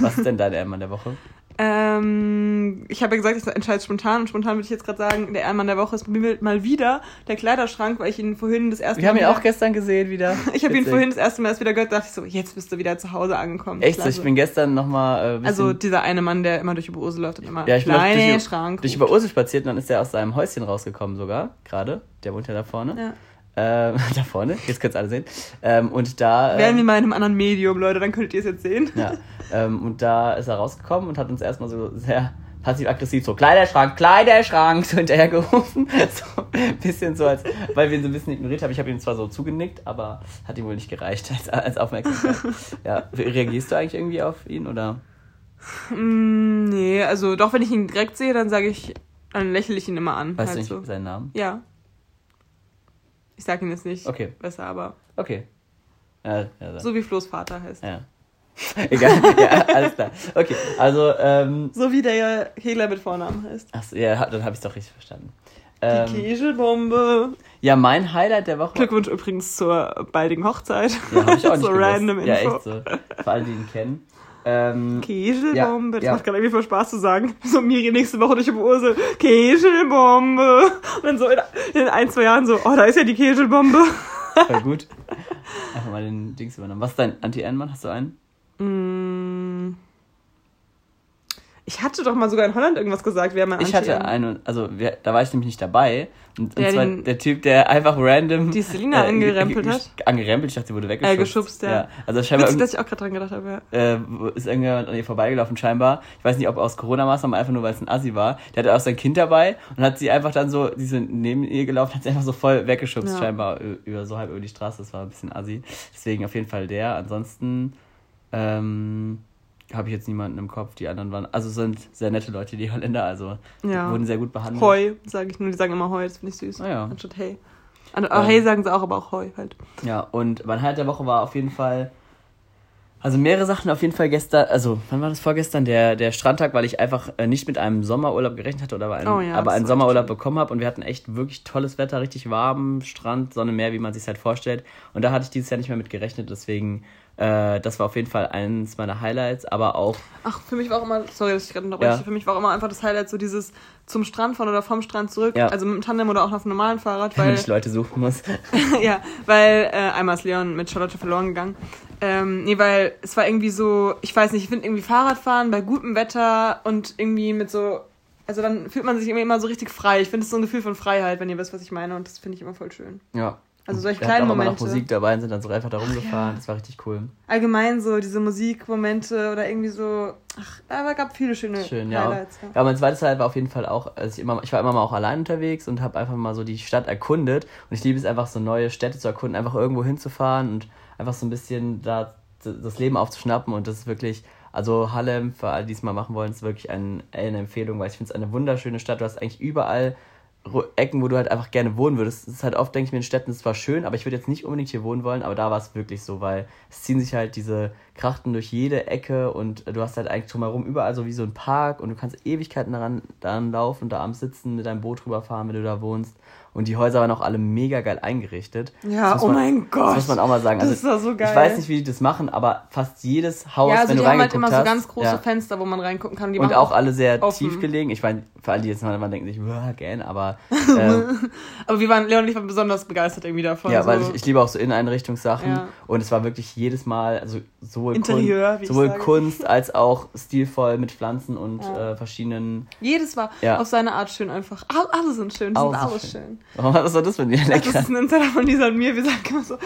Was ist denn dein Ehrenmann der Woche? Ähm, ich habe ja gesagt, ich entscheide spontan und spontan würde ich jetzt gerade sagen, der Ehrenmann der Woche ist mal wieder der Kleiderschrank, weil ich ihn vorhin das erste Wir haben ihn auch gestern gesehen wieder. Ich habe ihn vorhin das erste Mal erst wieder gehört, dachte ich so, jetzt bist du wieder zu Hause angekommen. Echt so, ich bin gestern nochmal äh, Also dieser eine Mann, der immer durch Oberursel läuft und immer ja, ich bin kleine durch, Schrank. durch über Ursel spaziert und dann ist er aus seinem Häuschen rausgekommen sogar, gerade. Der wohnt ja da vorne. Ja. Ähm, da vorne, jetzt könnt ihr alle sehen. Ähm, und da... Wären wir Ähm, mal in einem anderen Medium, Leute, dann könntet ihr es jetzt sehen. ja, ähm, und da ist er rausgekommen und hat uns erstmal so sehr passiv-aggressiv so Kleiderschrank, Kleiderschrank so hinterhergerufen. So ein bisschen so, als weil wir ihn so ein bisschen ignoriert haben. Ich habe ihm zwar so zugenickt, aber hat ihm wohl nicht gereicht als, als Aufmerksamkeit. ja, reagierst du eigentlich irgendwie auf ihn oder? Mm, nee, also doch, wenn ich ihn direkt sehe, dann sage ich, dann lächle ich ihn immer an. Weißt halt du nicht so. seinen Namen? Ja. Ich sag ihn jetzt nicht Okay. besser, aber Okay. Ja, ja, so wie Flo's Vater heißt. ja. Egal, ja, alles klar. Okay, also, ähm, So wie der Hegler mit Vornamen heißt. achso, ja, dann habe ich es doch richtig verstanden. Die Ähm, Kegelbombe. ja, mein Highlight der Woche. Glückwunsch übrigens zur baldigen Hochzeit. Ja, habe ich auch nicht so gewusst. random Ja, Info. echt so. Für alle, die ihn kennen. Ähm, Kegelbombe. Ja, das ja. macht gerade irgendwie voll Spaß zu sagen. So Miri nächste Woche durch die Ursel. Kegelbombe. Und dann so in, in ein, zwei Jahren so, oh, da ist ja die Kegelbombe. voll gut. Einfach mal den Dings übernommen. Was ist dein Anti-Ehrenmann? Hast du einen? Mm. Ich hatte doch mal sogar in Holland irgendwas gesagt, wer mein Ich hatte einen, also wir, da war ich nämlich nicht dabei. Und, und zwar der Typ, der einfach random. Die Selina äh, angerempelt hat. Angerempelt, ich dachte, sie wurde weggeschubst. Äh, geschubst, ja. ja. Also scheinbar. Witzig, dass ich auch gerade dran gedacht habe, ja. Äh, ist irgendjemand an ihr vorbeigelaufen, scheinbar. Ich weiß nicht, ob aus Corona-Maßnahmen, einfach nur weil es ein Assi war. Der hatte auch sein Kind dabei und hat sie einfach dann so, die sind neben ihr gelaufen, hat sie einfach so voll weggeschubst, ja. scheinbar über so halb über die Straße. Das war ein bisschen Assi. Deswegen auf jeden Fall der. Ansonsten, ähm, habe ich jetzt niemanden im Kopf. Die anderen waren, also sind sehr nette Leute, die Holländer, also ja. wurden sehr gut behandelt. Heu, sage ich nur, die sagen immer Heu, das finde ich süß. Ah, ja. Anstatt Hey. Und, ähm, hey sagen sie auch, aber auch Heu halt. Ja, und mein Highlight der Woche war auf jeden Fall, also mehrere Sachen auf jeden Fall gestern, also wann war das vorgestern? Der, der Strandtag, weil ich einfach äh, nicht mit einem Sommerurlaub gerechnet hatte, oder einen, oh ja, aber einen Sommerurlaub schön. bekommen habe und wir hatten echt wirklich tolles Wetter, richtig warm, Strand, Sonne, Meer, wie man sich halt vorstellt. Und da hatte ich dieses Jahr nicht mehr mit gerechnet, deswegen äh, das war auf jeden Fall eines meiner Highlights, aber auch. Ach, für mich war auch immer, sorry, dass ich gerade unterbreche, ja. für mich war auch immer einfach das Highlight so dieses zum Strand fahren oder vom Strand zurück, ja. also mit dem Tandem oder auch auf einem normalen Fahrrad, weil. Wenn ich Leute suchen muss. ja, weil äh, einmal ist Leon mit Charlotte verloren gegangen. Ähm, nee, weil es war irgendwie so, ich weiß nicht, ich finde irgendwie Fahrradfahren bei gutem Wetter und irgendwie mit so also dann fühlt man sich irgendwie immer so richtig frei. Ich finde es so ein Gefühl von Freiheit, wenn ihr wisst, was ich meine. Und das finde ich immer voll schön. Ja, also solche kleinen Momente. noch Musik dabei und sind dann so einfach da rumgefahren. Ja. Das war richtig cool. Allgemein so diese Musikmomente oder irgendwie so. Ach, aber gab viele schöne Schön, Highlights. Ja. ja, mein zweites Highlight war auf jeden Fall auch, also ich, immer, ich war immer mal auch allein unterwegs und habe einfach mal so die Stadt erkundet. Und ich liebe es einfach, so neue Städte zu erkunden, einfach irgendwo hinzufahren und einfach so ein bisschen da das Leben aufzuschnappen. Und das ist wirklich, also Hallem, für alle, die es mal machen wollen, ist wirklich ein, eine Empfehlung, weil ich finde es eine wunderschöne Stadt. Du hast eigentlich überall Ecken, wo du halt einfach gerne wohnen würdest. Das ist halt oft, denke ich mir, in Städten ist zwar schön, aber ich würde jetzt nicht unbedingt hier wohnen wollen, aber da war es wirklich so, weil es ziehen sich halt diese Krachten durch jede Ecke und du hast halt eigentlich drumherum überall so wie so ein Park und du kannst Ewigkeiten daran, daran laufen und da abends sitzen, mit deinem Boot rüberfahren, wenn du da wohnst. Und die Häuser waren auch alle mega geil eingerichtet. Ja, oh man, mein Gott. Das muss man auch mal sagen. Also, das war so geil. Ich weiß nicht, wie die das machen, aber fast jedes Haus, ja, also wenn du reingeguckt hast... Ja, die haben halt immer so ganz große ja. Fenster, wo man reingucken kann. und auch alle sehr offen. tief gelegen. Ich meine, für alle, die jetzt mal denken sich, gern, aber... Ähm, aber wir waren, Leon und ich waren besonders begeistert irgendwie davon. Ja, so. weil ich, ich liebe auch so Inneneinrichtungssachen. Ja. Und es war wirklich jedes Mal, also sowohl, Interieur, Kunst, sowohl Kunst als auch stilvoll mit Pflanzen und ja. äh, verschiedenen... Jedes war auf seine Art schön einfach. Alle sind schön, die sind alles schön. schön. Was war das für ein Dialekt? Das ist ein Insider von Lisa und mir. Wir sagen immer so,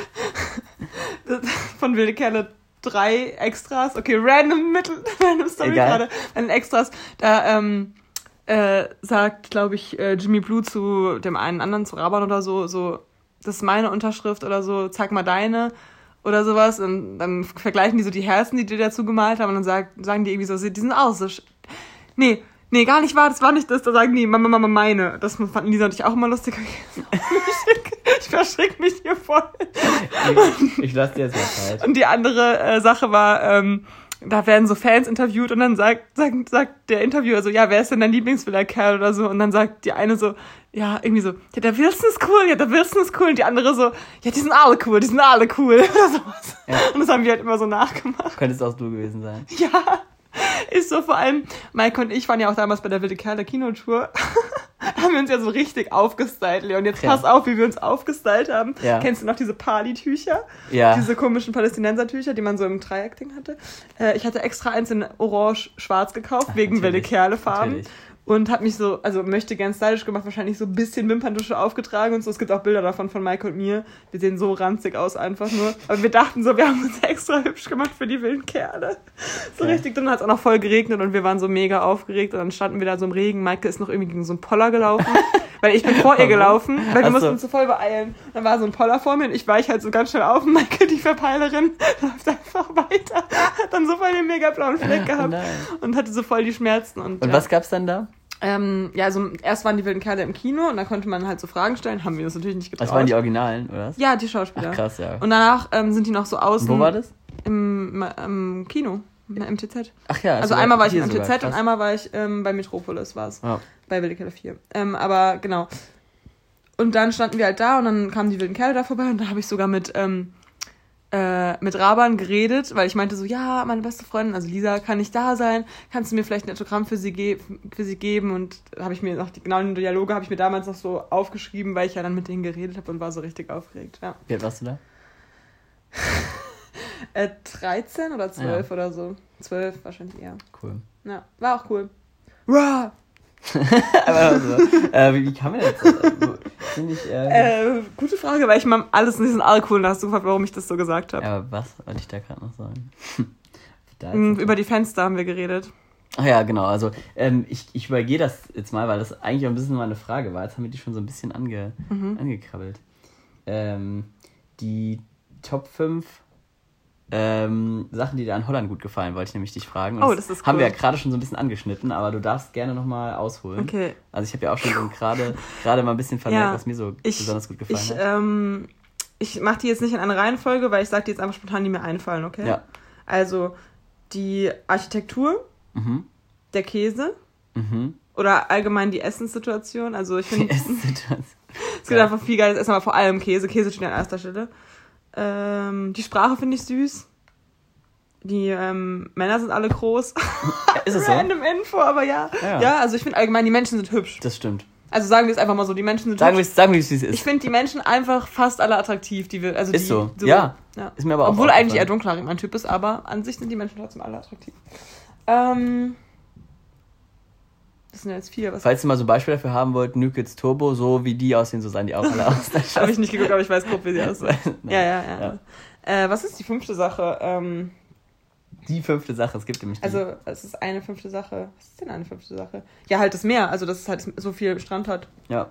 von Wilde Kerle drei Extras. Okay, random Mittel, random Story gerade. Ein Extras. Da, ähm, äh, sagt, glaube ich, äh, Jimmy Blue zu dem einen anderen, zu Raban oder so, so, das ist meine Unterschrift oder so, zeig mal deine oder sowas. Und dann vergleichen die so die Herzen, die die dazu gemalt haben und dann sagt, sagen die irgendwie so, die sind auch so. Nee, Nee, gar nicht wahr, das war nicht das. Da sagen die Mama, Mama, meine. Das fanden Lisa und ich auch immer lustig. ich verschrick mich hier voll. Ich, ich lasse dir jetzt mal Zeit. Und die andere äh, Sache war, ähm, da werden so Fans interviewt und dann sagt, sagt, sagt der Interviewer so, ja, wer ist denn dein Lieblingsvilla-Kerl oder so? Und dann sagt die eine so, ja, irgendwie so, ja, der Wilson ist cool, ja, der Wilson ist cool. Und die andere so, ja, die sind alle cool, die sind alle cool. Oder sowas. Ja. Und das haben wir halt immer so nachgemacht. Könntest auch du gewesen sein. Ja. Ist so vor allem, Mike und ich waren ja auch damals bei der Wilde Kerle Kinotour. haben wir uns ja so richtig aufgestylt, Leon. Jetzt ja. pass auf, wie wir uns aufgestylt haben. Ja. Kennst du noch diese Pali-Tücher? Ja. Diese komischen Palästinenser-Tücher, die man so im Dreieck-Ding hatte. Äh, ich hatte extra eins in orange-schwarz gekauft, Ach, wegen Wilde Kerle-Farben und habe mich so, also möchte gern stylisch gemacht, wahrscheinlich so ein bisschen Wimperntusche aufgetragen und so. Es gibt auch Bilder davon von Mike und mir. Wir sehen so ranzig aus einfach nur. Aber wir dachten so, wir haben uns extra hübsch gemacht für die wilden Kerle. So okay. richtig. Dann hat es auch noch voll geregnet und wir waren so mega aufgeregt und dann standen wir da so im Regen. Maike ist noch irgendwie gegen so einen Poller gelaufen. weil ich bin vor ihr gelaufen, weil wir Ach mussten uns so voll beeilen. Dann war so ein Poller vor mir und ich weiche halt so ganz schnell auf und Maike, die Verpeilerin, läuft einfach weiter. Hat dann so voll den mega blauen Fleck gehabt oh und hatte so voll die Schmerzen. Und, und ja. was gab's dann da? Ähm, ja, also erst waren die wilden Kerle im Kino und da konnte man halt so Fragen stellen. Haben wir das natürlich nicht getraut. Das waren die Originalen, oder? Ja, die Schauspieler. Ach, krass, ja. Und danach ähm, sind die noch so außen. Und wo war das? Im, im Kino. Im MTZ. Ach ja. Also, also einmal war ich im MTZ sogar, und einmal war ich ähm, bei Metropolis, war es. Ja. Bei Wilde Kerle 4. Ähm, aber genau. Und dann standen wir halt da und dann kamen die wilden Kerle da vorbei und da habe ich sogar mit ähm, äh, mit Raban geredet, weil ich meinte so, ja, meine beste Freundin, also Lisa, kann nicht da sein, kannst du mir vielleicht ein Autogramm für sie, ge für sie geben? Und habe ich mir noch die genauen Dialoge habe ich mir damals noch so aufgeschrieben, weil ich ja dann mit denen geredet habe und war so richtig aufgeregt. Ja. Wie alt warst du da? äh, 13 oder 12 ja. oder so. 12 wahrscheinlich eher. Cool. Ja, war auch cool. Rah! Aber also, äh, wie, wie kann man das? Äh, ich. Äh, gute Frage, weil ich mal alles in diesen Alkohol gefragt, warum ich das so gesagt habe. aber was wollte ich da gerade noch sagen? Mm. Über die Fenster haben wir geredet. Ach ja, genau. Also ähm, ich, ich übergehe das jetzt mal, weil das eigentlich auch ein bisschen meine Frage war. Jetzt haben wir die schon so ein bisschen ange, Mhm. angekrabbelt. Ähm, die Top 5 ähm, Sachen, die dir an Holland gut gefallen, wollte ich nämlich dich fragen. Und Oh, das ist Haben cool. wir ja gerade schon so ein bisschen angeschnitten, aber du darfst gerne nochmal ausholen. Okay. Also ich habe ja auch schon so gerade gerade mal ein bisschen vermerkt, Ja, was mir so Ich, besonders gut gefallen ich, hat. ähm, ich mache die jetzt nicht in einer Reihenfolge, weil ich sage die jetzt einfach spontan, die mir einfallen, okay? Ja. Also die Architektur, Mhm. der Käse Mhm. oder allgemein die Essenssituation. Also ich finde, es gibt einfach viel geiles Essen, aber vor allem Käse. Käse steht an erster Stelle. Ähm, die Sprache finde ich süß. Die ähm, Männer sind alle groß. Ist es so? Random Info, aber ja. Ja. Ja, also ich finde allgemein, die Menschen sind hübsch. Das stimmt. Also sagen wir es einfach mal so, die Menschen sind Sagen wir hübsch. es, sagen wir es, wie es Ich ist. finde die Menschen einfach fast alle attraktiv. Die wir, also Ist die, so. Ja. ja. Ist mir aber auch Obwohl eigentlich aufgefallen. eher dunkelhaarig mein Typ ist, aber an sich sind die Menschen trotzdem alle attraktiv. Ähm, das sind ja jetzt vier. Falls ihr mal so Beispiele dafür haben wollt, New Kids Turbo, so wie die aussehen, so sahen die auch alle aus. habe ich nicht geguckt, aber ich weiß grob, wie sie aussehen. Nein. Ja, ja, ja. Äh, was ist die fünfte Sache? Ähm, Die fünfte Sache, es gibt nämlich die. also, es ist eine fünfte Sache. Was ist denn eine fünfte Sache? Ja, halt das Meer. Also, dass es halt so viel Strand hat. ja.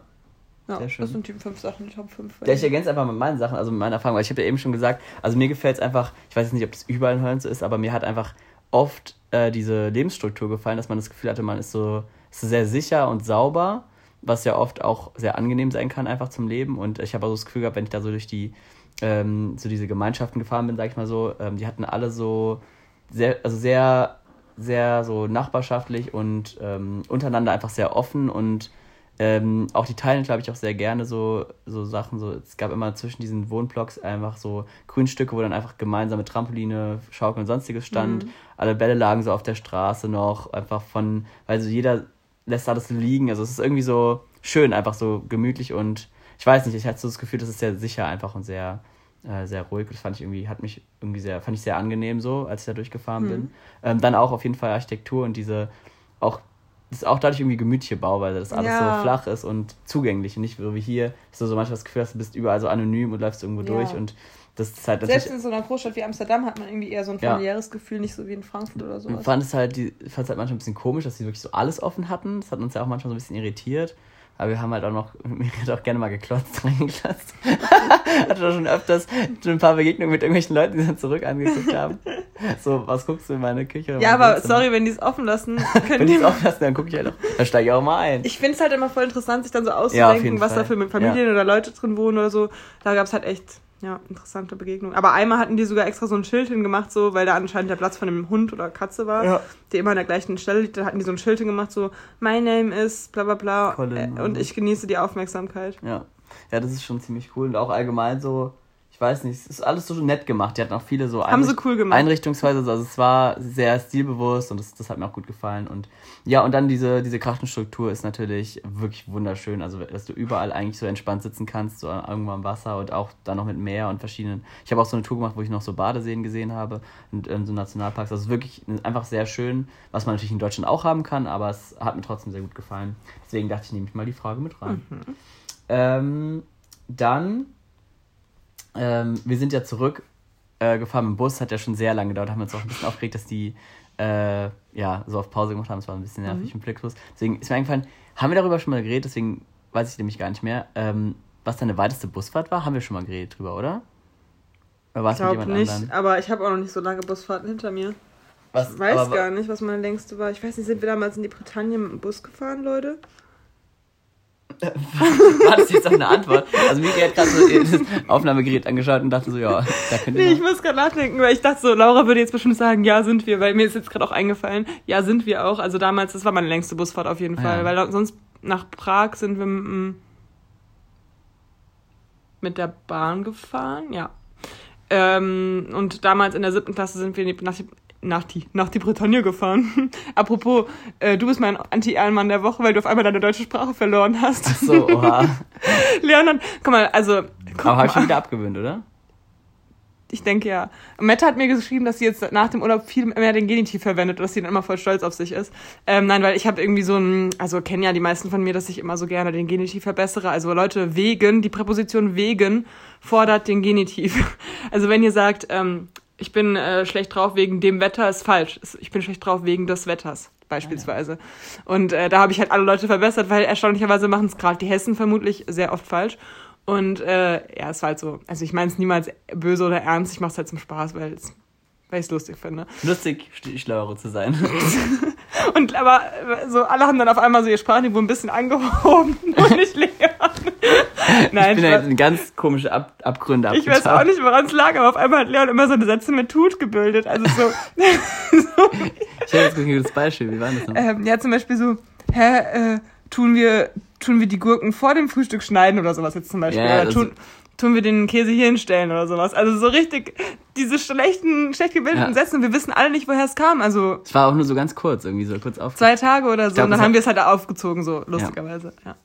Ja, Sehr schön. das sind die fünf Sachen, die Top 5. Ja, ich ergänze einfach mit meinen Sachen, also mit meiner Erfahrung, weil ich habe ja eben schon gesagt, also mir gefällt es einfach, ich weiß jetzt nicht, ob das überall in Holland so ist, aber mir hat einfach oft äh, diese Lebensstruktur gefallen, dass man das Gefühl hatte, man ist so, ist so sehr sicher und sauber, was ja oft auch sehr angenehm sein kann, einfach zum Leben. Und ich habe auch so das Gefühl gehabt, wenn ich da so durch die, ähm, so diese Gemeinschaften gefahren bin, sag ich mal so, ähm, die hatten alle so sehr, also sehr, sehr so nachbarschaftlich und ähm, untereinander einfach sehr offen und ähm, auch die teilen, glaube ich, auch sehr gerne so, so Sachen. So, es gab immer zwischen diesen Wohnblocks einfach so Grünstücke, wo dann einfach gemeinsame Trampoline, Schaukeln und sonstiges stand. Alle Bälle lagen so auf der Straße noch, einfach von, weil so jeder lässt alles liegen. Also es ist irgendwie so schön, einfach so gemütlich und ich weiß nicht, ich hatte so das Gefühl, das ist sehr sicher einfach und sehr, äh, sehr ruhig. Das fand ich irgendwie, hat mich irgendwie sehr, fand ich sehr angenehm so, als ich da durchgefahren bin. Ähm, dann auch auf jeden Fall Architektur und diese auch das ist auch dadurch irgendwie gemütliche Bauweise, dass alles Ja. so flach ist und zugänglich und nicht so wie hier, dass du so manchmal das Gefühl hast, du bist überall so anonym und läufst irgendwo Ja. durch und das ist halt Selbst in so einer Großstadt wie Amsterdam hat man irgendwie eher so ein Ja. familiäres Gefühl, nicht so wie in Frankfurt oder Ich sowas. fand es halt, die, fand es halt manchmal ein bisschen komisch, dass sie wirklich so alles offen hatten. Das hat uns ja auch manchmal so ein bisschen irritiert. Aber wir haben halt auch noch, mir hat auch gerne mal geklotzt, reingeklotzt. Hatte da schon öfters schon ein paar Begegnungen mit irgendwelchen Leuten, die dann zurück angeguckt haben. So, was guckst du in meine Küche? Ja, aber sorry, wenn die es offen lassen, Wenn die es offen lassen, dann gucke ich halt auch, dann steige ich auch mal ein. Ich finde es halt immer voll interessant, sich dann so Ja, auszudenken, jeden was Fall. da für Familien oder Leute drin wohnen oder so. Da gab es halt echt, ja, interessante Begegnungen. Aber einmal hatten die sogar extra so ein Schild hingemacht, so, weil da anscheinend der Platz von einem Hund oder Katze war, Ja. der immer an der gleichen Stelle liegt. Da hatten die so ein Schild hingemacht, so, my name is bla bla bla. Colin äh, und ich genieße die Aufmerksamkeit. Ja. ja, das ist schon ziemlich cool. Und auch allgemein so, ich weiß nicht, es ist alles so nett gemacht. Die hatten auch viele so Haben Einricht- cool gemacht. Einrichtungsweise, also es war sehr stilbewusst und das, das hat mir auch gut gefallen. Und ja, und dann diese, diese Krachtenstruktur ist natürlich wirklich wunderschön. Also, dass du überall eigentlich so entspannt sitzen kannst, so irgendwo am Wasser und auch dann noch mit Meer und verschiedenen. Ich habe auch so eine Tour gemacht, wo ich noch so Badeseen gesehen habe und ähm, so Nationalparks. Ist wirklich einfach sehr schön, was man natürlich in Deutschland auch haben kann, aber es hat mir trotzdem sehr gut gefallen. Deswegen dachte ich, nehme ich mal die Frage mit rein. Ähm, dann, ähm, wir sind ja zurück äh, dem Bus, hat ja schon sehr lange gedauert, haben uns auch ein bisschen aufgeregt, dass die äh, ja so auf Pause gemacht haben, es war ein bisschen nervig mit Blicklos. Deswegen ist mir eingefallen, haben wir darüber schon mal geredet, deswegen weiß ich nämlich gar nicht mehr, ähm, was deine weiteste Busfahrt war, haben wir schon mal geredet drüber, oder? Oder war Ich es mit glaube jemand nicht, anderem? aber ich habe auch noch nicht so lange Busfahrten hinter mir. Was, Ich weiß aber- gar nicht, was meine längste war. Ich weiß nicht, sind wir damals in die Bretagne mit dem Bus gefahren, Leute? War das jetzt auch eine Antwort? Also Miri hat gerade so das Aufnahmegerät angeschaut und dachte so, ja, da könnte Nee, ich muss gerade nachdenken, weil ich dachte so, Laura würde jetzt bestimmt sagen, ja, sind wir, weil mir ist jetzt gerade auch eingefallen, ja, sind wir auch. Also damals, das war meine längste Busfahrt auf jeden Ah, Fall, ja. weil sonst nach Prag sind wir mit, mit der Bahn gefahren, ja. Ähm, und damals in der siebten Klasse sind wir nach, nach, die, nach die Bretagne gefahren. Apropos, äh, du bist mein Anti-Ehrenmann der Woche, weil du auf einmal deine deutsche Sprache verloren hast. Ach so, oha. Leon, guck mal, also, guck Aber habe ich schon wieder abgewöhnt, oder? ich denke ja. Mette hat mir geschrieben, dass sie jetzt nach dem Urlaub viel mehr den Genitiv verwendet und dass sie dann immer voll stolz auf sich ist. Ähm, nein, weil ich habe irgendwie so ein, also kennen ja die meisten von mir, dass ich immer so gerne den Genitiv verbessere. Also Leute, wegen, die Präposition wegen fordert den Genitiv. Also wenn ihr sagt, ähm, ich bin äh, schlecht drauf wegen dem Wetter, ist falsch. Ich bin schlecht drauf wegen des Wetters beispielsweise. Und äh, da habe ich halt alle Leute verbessert, weil erstaunlicherweise machen es gerade die Hessen vermutlich sehr oft falsch. Und äh, ja, es war halt so, also ich meine es niemals böse oder ernst, ich mache es halt zum Spaß, weil es weil ich es lustig finde. Lustig, schlauere zu sein. und aber so alle haben dann auf einmal so ihr Sprachniveau ein bisschen angehoben und nicht leer. Nein, ich bin halt in ganz komische Ab Abgründe Ich weiß auch nicht, woran es lag, aber auf einmal hat Leon immer so eine Sätze mit Tut gebildet. Also so. so. Ich habe jetzt ein gutes Beispiel, wie war das noch? Ähm, ja, zum Beispiel so, hä, äh, tun wir, tun wir die Gurken vor dem Frühstück schneiden oder sowas jetzt zum Beispiel. Ja, oder tun, tun wir den Käse hier hinstellen oder sowas. Also so richtig diese schlechten, schlecht gebildeten ja. Sätze und wir wissen alle nicht, woher es kam. Also es war auch nur so ganz kurz, irgendwie so kurz auf. Zwei Tage oder so. Glaub, und dann haben wir es halt aufgezogen, so lustigerweise. Ja. ja.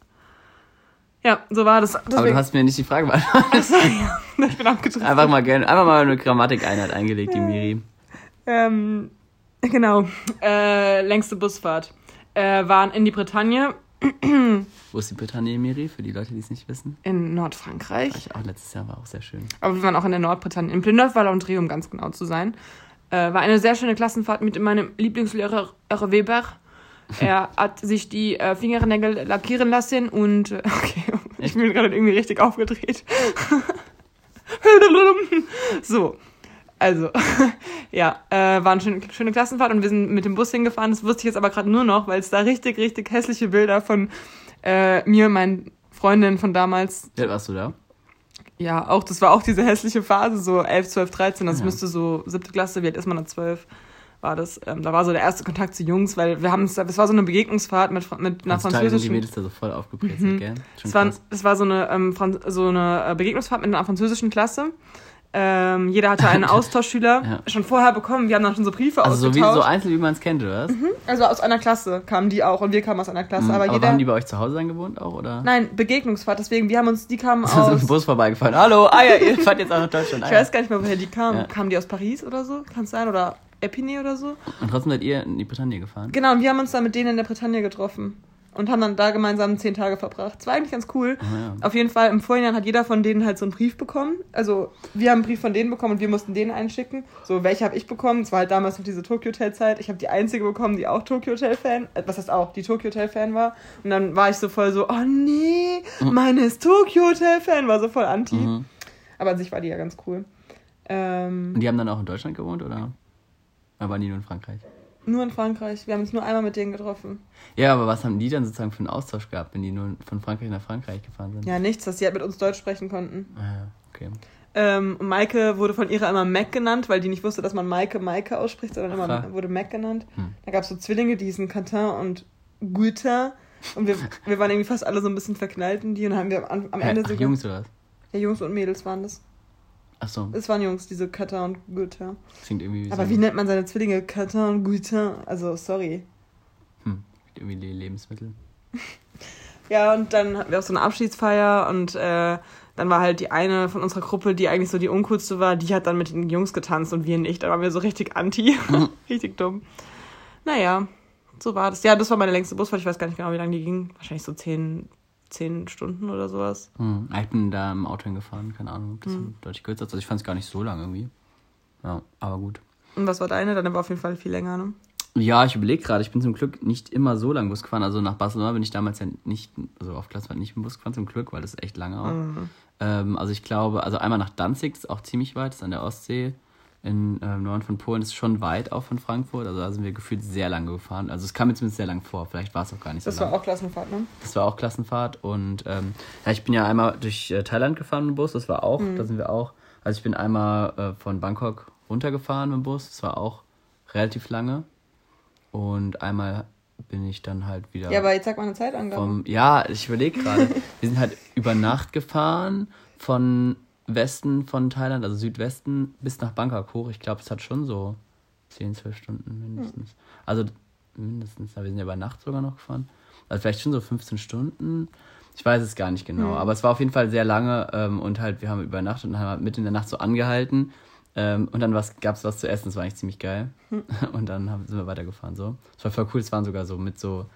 So war das. Deswegen. Aber du hast mir nicht die Frage beantwortet. Achso, ja. Ich bin abgedrückt. Einfach mal gerne, einfach mal eine Grammatikeinheit eingelegt, die Miri. Ähm, genau. Äh, längste Busfahrt. Äh, waren in die Bretagne wo ist die Bretagne, Miri, für die Leute, die es nicht wissen? In Nordfrankreich. Ich auch letztes Jahr war auch sehr schön. Aber wir waren auch in der Nordbritannien, in Plindorf-Valley und Dreh, um ganz genau zu sein. Äh, war eine sehr schöne Klassenfahrt mit meinem Lieblingslehrer Weber. Er hat sich die äh, Fingernägel lackieren lassen und äh, okay, ich bin gerade irgendwie richtig aufgedreht. so, also, ja, äh, war eine schöne, schöne Klassenfahrt und wir sind mit dem Bus hingefahren. Das wusste ich jetzt aber gerade nur noch, weil es da richtig, richtig hässliche Bilder von äh, mir und meinen Freundinnen von damals. Ja, warst du da? Ja, auch, das war auch diese hässliche Phase, so 11, 12, 13. Das ja. müsste so siebte Klasse, wie alt ist man da 12? War das, ähm, da war so der erste Kontakt zu Jungs, weil wir haben es, das war so eine Begegnungsfahrt mit, mit einer also französischen. Die Mädels da so voll aufgebrezelt, mhm. gell? Es war, es war so eine, ähm, so eine äh, Begegnungsfahrt mit einer französischen Klasse. Ähm, jeder hatte einen Austauschschüler ja. schon vorher bekommen. Wir haben dann schon so Briefe also ausgetauscht. Also so, einzeln, wie man es kennt, oder was? Mhm. Also aus einer Klasse kamen die auch und wir kamen aus einer Klasse. Mhm. Aber, aber jeder... haben die bei euch zu Hause dann gewohnt auch, oder? Nein, Begegnungsfahrt. Deswegen, wir haben uns, die kamen aus... So ein Bus vorbeigefahren. Hallo, ah ja, ihr fahrt jetzt auch nach Deutschland. ich weiß gar nicht mehr, woher die kamen. Ja. Kamen die aus Paris oder so? Kann es sein? Oder Epinay oder so? Und trotzdem seid ihr in die Bretagne gefahren? Genau, und wir haben uns dann mit denen in der Bretagne getroffen und haben dann da gemeinsam zehn Tage verbracht. Das war eigentlich ganz cool. Oh, ja. Auf jeden Fall, im Vorhinein hat jeder von denen halt so einen Brief bekommen. Also wir haben einen Brief von denen bekommen und wir mussten den einschicken. So, welche habe ich bekommen? Es war halt damals noch diese Tokyo Hotel Zeit. Ich habe die einzige bekommen, die auch Tokyo Hotel Fan, äh, was heißt auch, die Tokyo Hotel Fan war. Und dann war ich so voll so, oh nee, mhm. meine ist Tokyo Hotel Fan, war so voll anti. Mhm. Aber an sich war die ja ganz cool. Ähm, und die haben dann auch in Deutschland gewohnt, oder? Aber nie nur in Frankreich? Nur in Frankreich. Wir haben uns nur einmal mit denen getroffen. Ja, aber was haben die dann sozusagen für einen Austausch gehabt, wenn die nur von Frankreich nach Frankreich gefahren sind? Ja, nichts, dass die halt mit uns Deutsch sprechen konnten. Ah, okay. Ähm, Maike wurde von ihrer immer Mac genannt, weil die nicht wusste, dass man Maike Maike ausspricht, sondern immer Aha. wurde Mac genannt. Hm. Da gab es so Zwillinge, die hießen Quentin und Guter. Und wir, wir waren irgendwie fast alle so ein bisschen verknallt in die und haben wir am, am Ende so. Jungs oder was? Ja, Jungs und Mädels waren das. Ach so. Es waren Jungs, diese Katar und Guter. Klingt irgendwie wie Aber so wie nennt man seine Zwillinge? Katar und Guter? Also, sorry. Hm, irgendwie Lebensmittel. ja, und dann hatten wir auch so eine Abschiedsfeier und äh, dann war halt die eine von unserer Gruppe, die eigentlich so die uncoolste war, die hat dann mit den Jungs getanzt und wir nicht. Da waren wir so richtig anti. Mhm. richtig dumm. Naja, so war das. Ja, das war meine längste Busfahrt. Ich weiß gar nicht genau, wie lange die ging. Wahrscheinlich so zehn, zehn Stunden oder sowas. Hm. Ich bin da im Auto hingefahren, keine Ahnung, das hm. deutlich kürzer. Also ich fand es gar nicht so lang irgendwie. Ja, aber gut. Und was war deine? Deine war auf jeden Fall viel länger, ne? Ja, ich überlege gerade, ich bin zum Glück nicht immer so lang Bus gefahren. Also nach Barcelona bin ich damals ja nicht, also auf Klassenfahrt nicht im Bus gefahren, zum Glück, weil das ist echt lange auch. Mhm. Ähm, also ich glaube, also einmal nach Danzig, das ist auch ziemlich weit, das ist an der Ostsee in äh, Norden von Polen ist schon weit auch von Frankfurt. Also da sind wir gefühlt sehr lange gefahren. Also es kam mir zumindest sehr lang vor. Vielleicht war es auch gar nicht das so lang. Das war auch Klassenfahrt, ne? Das war auch Klassenfahrt. Und ähm, ja, ich bin ja einmal durch äh, Thailand gefahren mit dem Bus. Das war auch, mhm. da sind wir auch. Also ich bin einmal äh, von Bangkok runtergefahren mit dem Bus. Das war auch relativ lange. Und einmal bin ich dann halt wieder. Ja, aber jetzt sag mal eine Zeitangabe. Vom, ja, ich überlege gerade. wir sind halt über Nacht gefahren von Westen von Thailand, also Südwesten, bis nach Bangkok hoch. Ich glaube, es hat schon so 10, 12 Stunden mindestens. Also mindestens, wir sind ja bei Nacht sogar noch gefahren. Also vielleicht schon so 15 Stunden. Ich weiß es gar nicht genau. Hm. Aber es war auf jeden Fall sehr lange ähm, und halt, wir haben übernachtet und haben halt mitten in der Nacht so angehalten Ähm, und dann gab es was zu essen, das war eigentlich ziemlich geil. Hm. Und dann haben, sind wir weitergefahren so. Das war voll cool, es waren sogar so mit so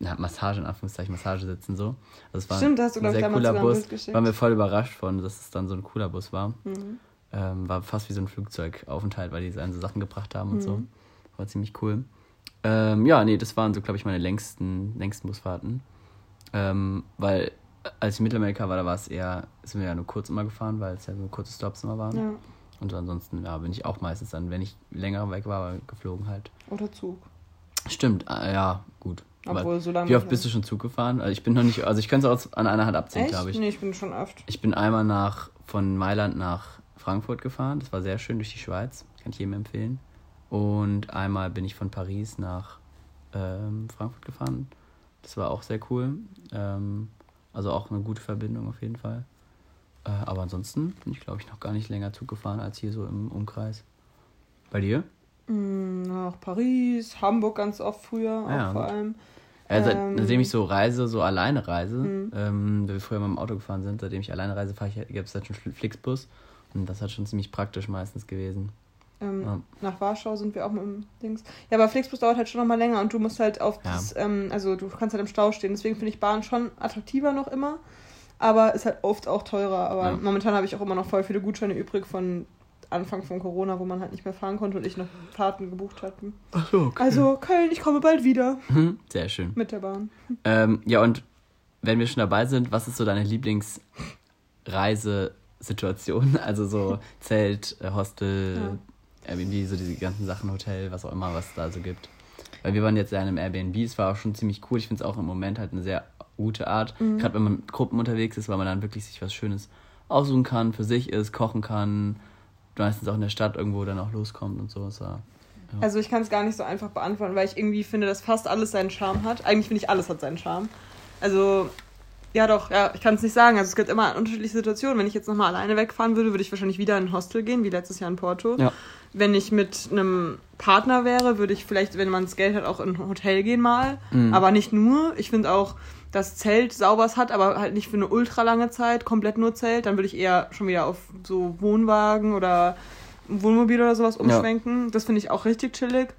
ja, Massage, in Anführungszeichen, Massagesitzen so. Also es war Stimmt, hast du, ein ich, sehr cooler Bus. Waren wir voll überrascht von, dass es dann so ein cooler Bus war. Mhm. Ähm, war fast wie so ein Flugzeugaufenthalt, weil die so Sachen gebracht haben und so. Mhm. War ziemlich cool. Ähm, ja, nee, das waren so, glaube ich, meine längsten, längsten Busfahrten. Ähm, weil, als ich in Mittelamerika war, da war es eher, sind wir ja nur kurz immer gefahren, weil es ja so kurze Stops immer waren. Ja. Und ansonsten, ja, bin ich auch meistens dann, wenn ich länger weg war, geflogen halt. Oder Zug. Stimmt, äh, ja, gut. Obwohl, so lange wie oft bist du schon Zug gefahren? Also ich bin noch nicht, also ich könnte es auch an einer Hand abzählen, Echt? glaube ich. Nee, ich bin schon oft. Ich bin einmal nach, von Mailand nach Frankfurt gefahren. Das war sehr schön durch die Schweiz. Kann ich jedem empfehlen. Und einmal bin ich von Paris nach ähm, Frankfurt gefahren. Das war auch sehr cool. Ähm, also auch eine gute Verbindung auf jeden Fall. Äh, aber ansonsten bin ich, glaube ich, noch gar nicht länger Zug gefahren als hier so im Umkreis. Bei dir? Mm, Nach Paris, Hamburg ganz oft früher, auch ja. vor allem. Ja, seit, Ähm. seitdem ich so reise, so alleine reise, Mhm. ähm, weil wir früher mal im Auto gefahren sind, seitdem ich alleine reise, fahre ich, gibt es halt schon Flixbus. Und das hat schon ziemlich praktisch meistens gewesen. Ähm, Ja. Nach Warschau sind wir auch mit dem Dings. Ja, aber Flixbus dauert halt schon nochmal länger und du musst halt auf Ja. das, ähm, also du kannst halt im Stau stehen. Deswegen finde ich Bahn schon attraktiver noch immer. Aber ist halt oft auch teurer. Aber Ja. momentan habe ich auch immer noch voll viele Gutscheine übrig von Anfang von Corona, wo man halt nicht mehr fahren konnte und ich noch Fahrten gebucht hatte. Ach so, okay. Also Köln, ich komme bald wieder Mhm, Sehr schön. mit der Bahn. Ähm, ja, und wenn wir schon dabei sind, was ist so deine Lieblingsreisesituation? Also so Zelt, äh, Hostel, Airbnb, so diese ganzen Sachen, Hotel, was auch immer, was es da so gibt. Weil wir waren jetzt ja in einem Airbnb, es war auch schon ziemlich cool. Ich finde es auch im Moment halt eine sehr gute Art. Mhm. Gerade wenn man mit Gruppen unterwegs ist, weil man dann wirklich sich was Schönes aussuchen kann, für sich ist, kochen kann, meistens auch in der Stadt irgendwo dann auch loskommt und so. Es war, ja. Also ich kann es gar nicht so einfach beantworten, weil ich irgendwie finde, dass fast alles seinen Charme hat. Eigentlich finde ich, alles hat seinen Charme. Also, ja doch, ja, ich kann es nicht sagen. Also es gibt immer unterschiedliche Situationen. Wenn ich jetzt nochmal alleine wegfahren würde, würde ich wahrscheinlich wieder in ein Hostel gehen, wie letztes Jahr in Porto. Ja. Wenn ich mit einem Partner wäre, würde ich vielleicht, wenn man das Geld hat, auch in ein Hotel gehen mal. Mhm. Aber nicht nur. Ich finde auch, das Zelt saubers hat, aber halt nicht für eine ultra lange Zeit, komplett nur Zelt. Dann würde ich eher schon wieder auf so Wohnwagen oder Wohnmobil oder sowas umschwenken. Das finde ich auch richtig chillig.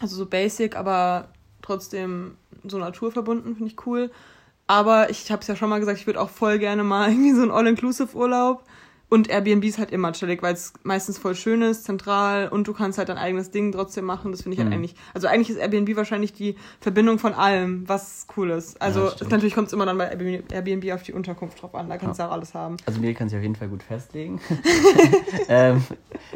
Also so basic, aber trotzdem so naturverbunden, finde ich cool. Aber ich habe es ja schon mal gesagt, ich würde auch voll gerne mal irgendwie so einen All-Inclusive-Urlaub. Und Airbnb ist halt immer chillig, weil es meistens voll schön ist, zentral und du kannst halt dein eigenes Ding trotzdem machen. Das finde ich halt Mhm. eigentlich. Also eigentlich ist Airbnb wahrscheinlich die Verbindung von allem, was cool ist. Also stimmt. natürlich kommt es immer dann bei Airbnb auf die Unterkunft drauf an. Da kannst du auch alles haben. Also mir kann sich auf jeden Fall gut festlegen. ähm,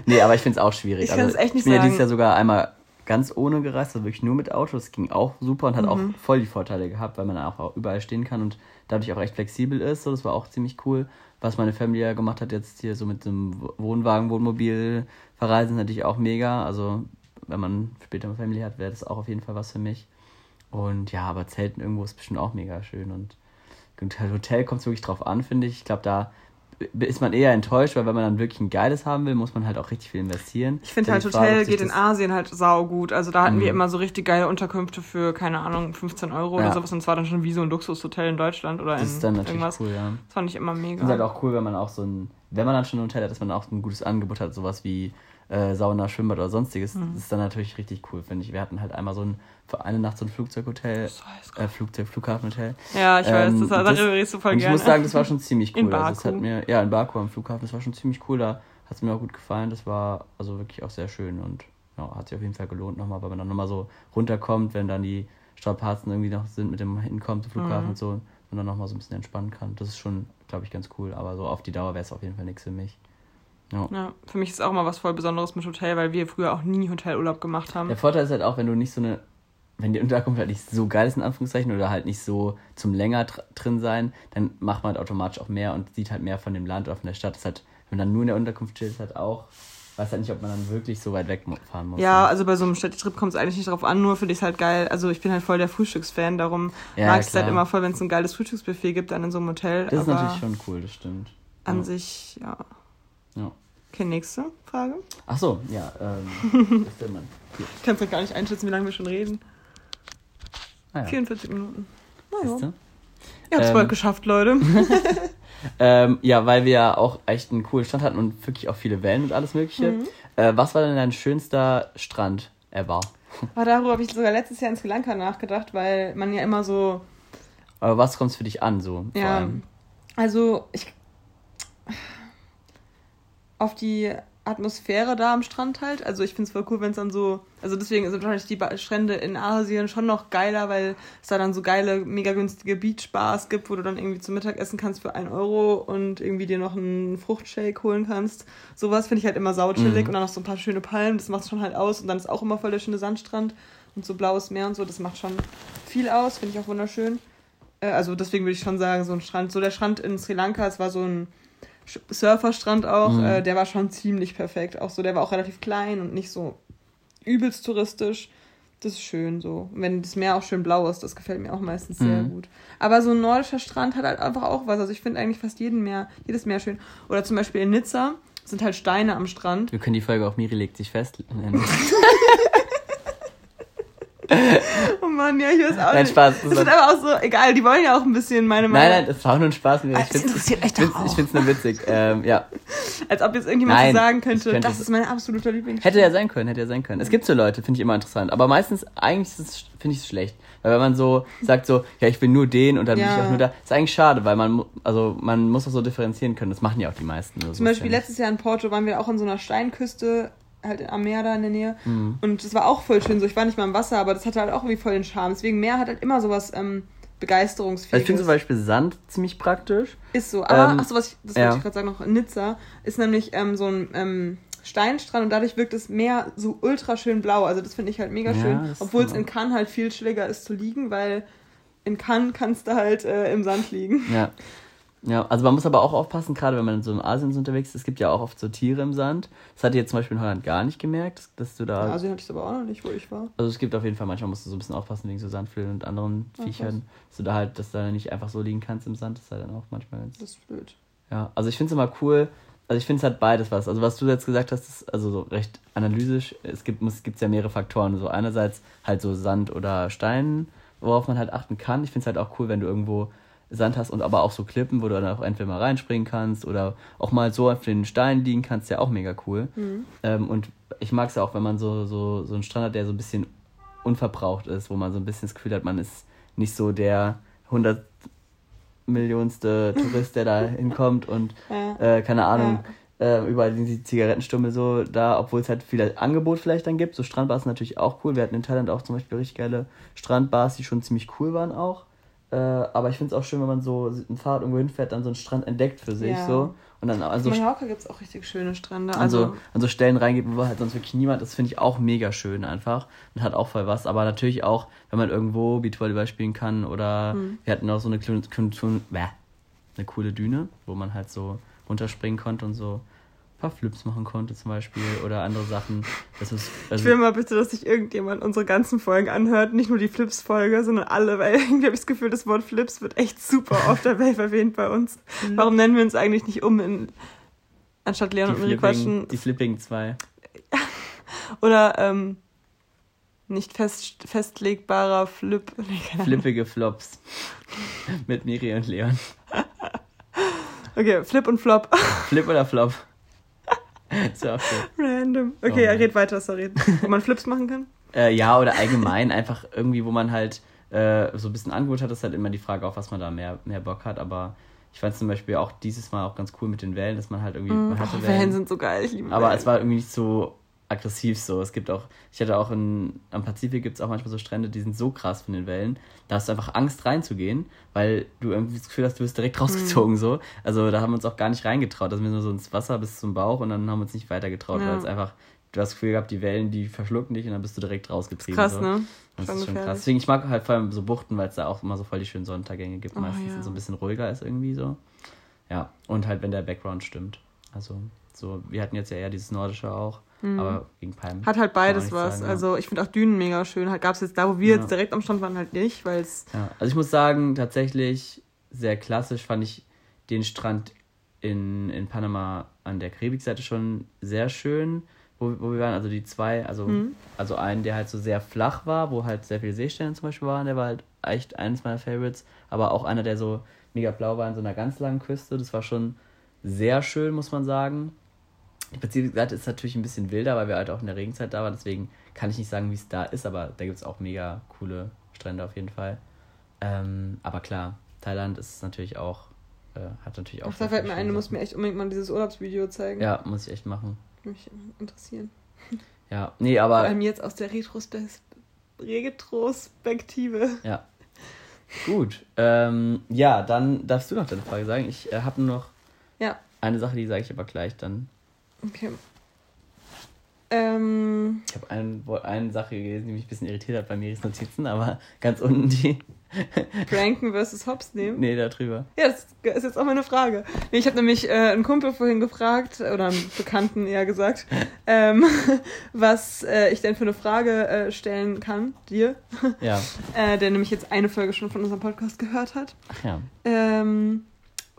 nee, aber ich finde es auch schwierig. Ich also, kann's echt nicht ich bin ja sagen. dieses Jahr sogar einmal ganz ohne gereist, also wirklich nur mit Auto. Das ging auch super und hat auch Mhm. voll die Vorteile gehabt, weil man auch überall stehen kann und dadurch auch recht flexibel ist. So, das war auch ziemlich cool. Was meine Familie ja gemacht hat, jetzt hier so mit dem Wohnwagen, Wohnmobil verreisen, natürlich auch mega. Also wenn man später eine Familie hat, wäre das auch auf jeden Fall was für mich. Und ja, aber Zelten irgendwo ist bestimmt auch mega schön. Und und Hotel kommt es wirklich drauf an, finde ich. Ich glaube, da ist man eher enttäuscht, weil wenn man dann wirklich ein geiles haben will, muss man halt auch richtig viel investieren. Ich finde halt, Frage, Hotel geht in das- Asien halt sau gut. Also da hatten wir Mhm. immer so richtig geile Unterkünfte für, keine Ahnung, 15 Euro Ja. oder sowas. Und zwar dann schon wie so ein Luxushotel in Deutschland oder Das in ist dann natürlich irgendwas. cool, ja. Das fand ich immer mega. finde es halt auch cool, wenn man auch so ein, wenn man dann schon ein Hotel hat, dass man auch ein gutes Angebot hat, sowas wie äh, Sauna, Schwimmbad oder sonstiges. Mhm. Das ist dann natürlich richtig cool, finde ich. Wir hatten halt einmal so ein, für eine Nacht so ein Flugzeughotel, äh, Flugzeug, Flughafenhotel. ja, ich weiß, Ähm, das, das- darüber redest du voll Und ich gerne. muss sagen, das war schon ziemlich cool. In Also Baku. hat mir, ja, in Baku am Flughafen, das war schon ziemlich cool. Da hat es mir auch gut gefallen. Das war also wirklich auch sehr schön und ja, hat sich auf jeden Fall gelohnt nochmal, weil man dann nochmal so runterkommt, wenn dann die Strapazen irgendwie noch sind mit dem Hinkommen zum Flughafen Mhm. und so und dann nochmal so ein bisschen entspannen kann. Das ist schon, glaube ich, ganz cool. Aber so auf die Dauer wäre es auf jeden Fall nichts für mich. Ja. ja, für mich ist auch mal was voll Besonderes mit Hotel, weil wir früher auch nie Hotelurlaub gemacht haben. Der Vorteil ist halt auch, wenn du nicht so eine, wenn die Unterkunft halt nicht so geil ist, in Anführungszeichen, oder halt nicht so zum länger dr drin sein, dann macht man halt automatisch auch mehr und sieht halt mehr von dem Land oder von der Stadt. Das ist halt, wenn man dann nur in der Unterkunft chillt, halt auch, weiß halt nicht, ob man dann wirklich so weit weg mu- fahren muss. Ja, also bei so einem Städtetrip kommt es eigentlich nicht drauf an, nur finde ich es halt geil. Also ich bin halt voll der Frühstücksfan, darum Ja, mag ich es halt immer voll, wenn es ein geiles Frühstücksbuffet gibt, dann in so einem Hotel. das ist natürlich schon cool, das stimmt. an ja. sich, ja. Ja. Okay, nächste Frage. Ach so, ja, ähm? Hier. Ich kann es gar nicht einschätzen, wie lange wir schon reden. Ah, ja. 44 Minuten. Naja. Ihr habt es Ähm, bald geschafft, Leute. Ähm, ja, weil wir ja auch echt einen coolen Strand hatten und wirklich auch viele Wellen und alles Mögliche. Mhm. Äh, was war denn dein schönster Strand ever? Aber darüber habe ich sogar letztes Jahr in Sri Lanka nachgedacht, weil man ja immer so Aber was kommt für dich an, so? vor Ja, allem? also ich auf die Atmosphäre da am Strand halt. Also ich finde es voll cool, wenn es dann so, also deswegen sind wahrscheinlich die Strände in Asien schon noch geiler, weil es da dann so geile, mega günstige Beachbars gibt, wo du dann irgendwie zum Mittag essen kannst für 1 Euro und irgendwie dir noch einen Fruchtshake holen kannst. Sowas finde ich halt immer sauchillig Mhm. und dann noch so ein paar schöne Palmen, das macht schon halt aus und dann ist auch immer voll der schöne Sandstrand und so blaues Meer und so, das macht schon viel aus, finde ich auch wunderschön. Äh, Also deswegen würde ich schon sagen, so ein Strand, so der Strand in Sri Lanka, es war so ein Surferstrand auch, Mhm. äh, der war schon ziemlich perfekt. Auch so, der war auch relativ klein und nicht so übelst touristisch. Das ist schön so. Und wenn das Meer auch schön blau ist, das gefällt mir auch meistens sehr Mhm. gut. Aber so ein nordischer Strand hat halt einfach auch was. Also ich finde eigentlich fast jeden Meer, jedes Meer schön. Oder zum Beispiel in Nizza sind halt Steine am Strand. Wir können die Folge auch Miri legt sich fest nennen. Mann, ja, ich weiß auch Nein, nicht. Spaß, Das das ist aber auch so, egal, die wollen ja auch ein bisschen meine Nein, Meinung. nein, das war auch nur ein Spaß. Ah, Ich das find's- interessiert doch auch. Ich finde es nur witzig. Ähm, ja. Als ob jetzt irgendjemand Nein, so sagen könnte, könnte- das ist mein absoluter Lieblings. Hätte ja sein können, hätte ja sein können. Es gibt so Leute, finde ich immer interessant. Aber meistens, eigentlich ist finde ich es schlecht. Weil wenn man so sagt so, ja, ich will nur den und dann Ja. ich auch nur da, ist eigentlich schade, weil man, also man muss auch so differenzieren können. Das machen ja auch die meisten. Zum ist Beispiel letztes Jahr in Porto waren wir auch an so einer Steinküste, halt am Meer da in der Nähe. Mhm. Und das war auch voll schön. So, ich war nicht mal im Wasser, aber das hatte halt auch irgendwie voll den Charme. Deswegen Meer hat halt immer sowas ähm, begeisterungsfähiges. Ich finde zum Beispiel Sand ziemlich praktisch. Ist so. Aber, Ähm, ach so, was ich, das ja. wollte ich gerade sagen noch, Nizza ist nämlich ähm, so ein ähm, Steinstrand und dadurch wirkt das Meer so ultra schön blau. Also das finde ich halt mega Ja, schön. Obwohl es in Cannes halt viel chilliger ist zu liegen, weil in Cannes kannst du halt äh, im Sand liegen. Ja. Ja, also man muss aber auch aufpassen, gerade wenn man so in Asien so unterwegs ist, es gibt ja auch oft so Tiere im Sand. Das hatte ich jetzt zum Beispiel in Holland gar nicht gemerkt, dass- du da. In Asien hatte ich es aber auch noch nicht, wo ich war. Also es gibt auf jeden Fall, manchmal musst du so ein bisschen aufpassen wegen so Sandflöhen und anderen Ah, Viechern, dass du da halt, dass du da nicht einfach so liegen kannst im Sand, das ist halt dann auch manchmal ganz. Das ist blöd. Ja, also ich finde es immer cool. Also ich finde es hat beides was. Also was du jetzt gesagt hast, ist also so recht analytisch. Es gibt es gibt's ja mehrere Faktoren. So einerseits halt so Sand oder Stein, worauf man halt achten kann. Ich finde es halt auch cool, wenn du irgendwo Sand hast und aber auch so Klippen, wo du dann auch entweder mal reinspringen kannst oder auch mal so auf den Steinen liegen kannst, ja auch mega cool. Mhm. Ähm, und ich mag es ja auch, wenn man so, so, so einen Strand hat, der so ein bisschen unverbraucht ist, wo man so ein bisschen das Gefühl hat, man ist nicht so der 100 Millionste Tourist, der da hinkommt und Ja. äh, keine Ahnung, äh, überall die Zigarettenstummel so da, obwohl es halt viel Angebot vielleicht dann gibt. So Strandbars sind natürlich auch cool. Wir hatten in Thailand auch zum Beispiel richtig geile Strandbars, die schon ziemlich cool waren auch. Äh, aber ich finde es auch schön, wenn man so ein Fahrrad irgendwo hinfährt, dann so einen Strand entdeckt für sich Ja. so. Und dann also In Mallorca gibt es auch richtig schöne Strände. an, so, Also, an so Stellen reingeht, wo halt sonst wirklich niemand ist, finde ich auch mega schön einfach und hat auch voll was. Aber natürlich auch, wenn man irgendwo Beachvolleyball spielen kann oder Mhm. wir hatten auch so eine, eine coole Düne, wo man halt so runterspringen konnte und so paar Flips machen konnte zum Beispiel oder andere Sachen. Das ist, ich also, will mal bitte, dass sich irgendjemand unsere ganzen Folgen anhört. Nicht nur die Flips-Folge, sondern alle, weil irgendwie habe ich das Gefühl, das Wort Flips wird echt super oft der Welt erwähnt bei uns. Warum nennen wir uns eigentlich nicht um in anstatt Leon die, und Miri Flipping, quatschen? die Flipping 2. Oder ähm, nicht fest, festlegbarer Flip. Flippige Flops. Mit Miri und Leon. Okay, Flip und Flop. Flip oder Flop? auch schön. Random. Oh Okay, ja, Mann. red weiter, sorry. Wo man Flips machen kann? Äh, ja, oder allgemein einfach irgendwie, wo man halt äh, so ein bisschen Angebot hat, ist halt immer die Frage, auf was man da mehr, mehr Bock hat. Aber ich fand zum Beispiel auch dieses Mal auch ganz cool mit den Wellen, dass man halt irgendwie, man hatte Oh, Wellen, Wellen sind so geil, ich liebe aber Wellen. es war irgendwie nicht so aggressiv so. Es gibt auch, ich hatte auch in, am Pazifik gibt es auch manchmal so Strände, die sind so krass von den Wellen, da hast du einfach Angst reinzugehen, weil du irgendwie das Gefühl hast, du wirst direkt rausgezogen so. Also da haben wir uns auch gar nicht reingetraut. Da sind wir nur so ins Wasser bis zum Bauch und dann haben wir uns nicht weiter getraut, Ja. weil es einfach, du hast das Gefühl gehabt, die Wellen, die verschlucken dich und dann bist du direkt rausgetrieben. Krass, so. ne? Das Schon ist schon gefährlich. krass. Deswegen, ich mag halt vor allem so Buchten, weil es da auch immer so voll die schönen Sonnenuntergänge gibt, Oh, meistens ja. so ein bisschen ruhiger ist irgendwie so. Ja, und halt, wenn der Background stimmt. Also, so, wir hatten jetzt ja eher dieses Nordische auch, aber gegen Palmen. Mhm. Hat halt beides was. sagen. Also ich finde auch Dünen mega schön. Halt gab es jetzt da, wo wir Ja. jetzt direkt am Strand waren, halt nicht, weil es. Ja, also ich muss sagen, tatsächlich sehr klassisch fand ich den Strand in, in Panama an der Karibikseite schon sehr schön, wo, wo wir waren. Also die zwei, also, Mhm. also einen, der halt so sehr flach war, wo halt sehr viele Seestellen zum Beispiel waren, der war halt echt eines meiner Favorites, aber auch einer, der so mega blau war an so einer ganz langen Küste. Das war schon sehr schön, muss man sagen. Die Pazifik-Seite ist natürlich ein bisschen wilder, weil wir halt auch in der Regenzeit da waren. Deswegen kann ich nicht sagen, wie es da ist, aber da gibt es auch mega coole Strände auf jeden Fall. Ähm, aber klar, Thailand ist natürlich auch, äh, hat natürlich auch. Ach, da fällt mir ein, du musst mir echt unbedingt mal dieses Urlaubsvideo zeigen. Ja, muss ich echt machen. Mich interessieren. Ja, nee, aber. Vor allem jetzt aus der Retrospe Retrospektive. Ja. Gut. Ähm, ja, dann darfst du noch deine Frage sagen. Ich äh, habe nur noch ja. eine Sache, die sage ich aber gleich dann. Okay. Ähm, ich habe ein, eine Sache gelesen, die mich ein bisschen irritiert hat bei Miris Notizen, aber ganz unten die. Pranken versus Hops nehmen? Nee, da drüber. Ja, das ist jetzt auch meine Frage. Nee, ich habe nämlich äh, einen Kumpel vorhin gefragt, oder einen Bekannten eher gesagt, ähm, was äh, ich denn für eine Frage äh, stellen kann, dir. Ja. Äh, der nämlich jetzt eine Folge schon von unserem Podcast gehört hat. Ach ja. Ähm,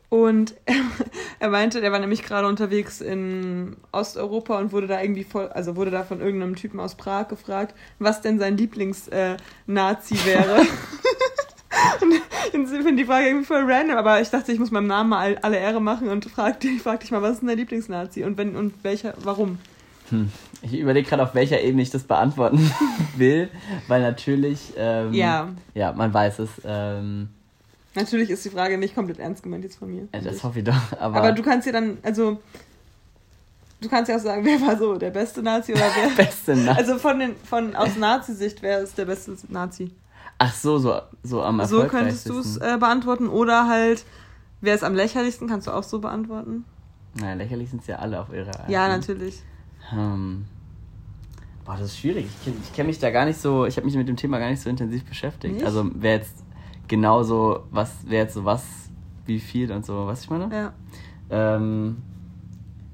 und er, meinte, der war nämlich gerade unterwegs in Osteuropa und wurde da irgendwie voll, also wurde da von irgendeinem Typen aus Prag gefragt, was denn sein Lieblings-Nazi äh, wäre. und ich finde die Frage irgendwie voll random, aber ich dachte, ich muss meinem Namen mal alle Ehre machen und frag, ich frag dich mal, was ist denn dein Lieblings-Nazi und wenn und welcher, warum? Hm. Ich überlege gerade, auf welcher Ebene ich das beantworten will, weil natürlich, ähm, ja. ja, man weiß es. Ähm, Natürlich ist die Frage nicht komplett ernst gemeint jetzt von mir. Ja, das hoffe ich doch. Aber, aber du kannst ja dann, also du kannst ja auch sagen, wer war so der beste Nazi oder wer. beste Nazi. Also von den, von aus Nazi-Sicht, wer ist der beste Nazi? Ach so, so, so am So könntest du es äh, beantworten. Oder halt, wer ist am lächerlichsten, kannst du auch so beantworten. Naja, lächerlich sind es ja alle auf ihre Art. Ja, natürlich. Hm. Boah, das ist schwierig. Ich kenne kenn mich da gar nicht so, ich habe mich mit dem Thema gar nicht so intensiv beschäftigt. Nicht? Also wer jetzt genauso, was, wer jetzt so was, wie viel und so, was ich meine? Ja. Ähm,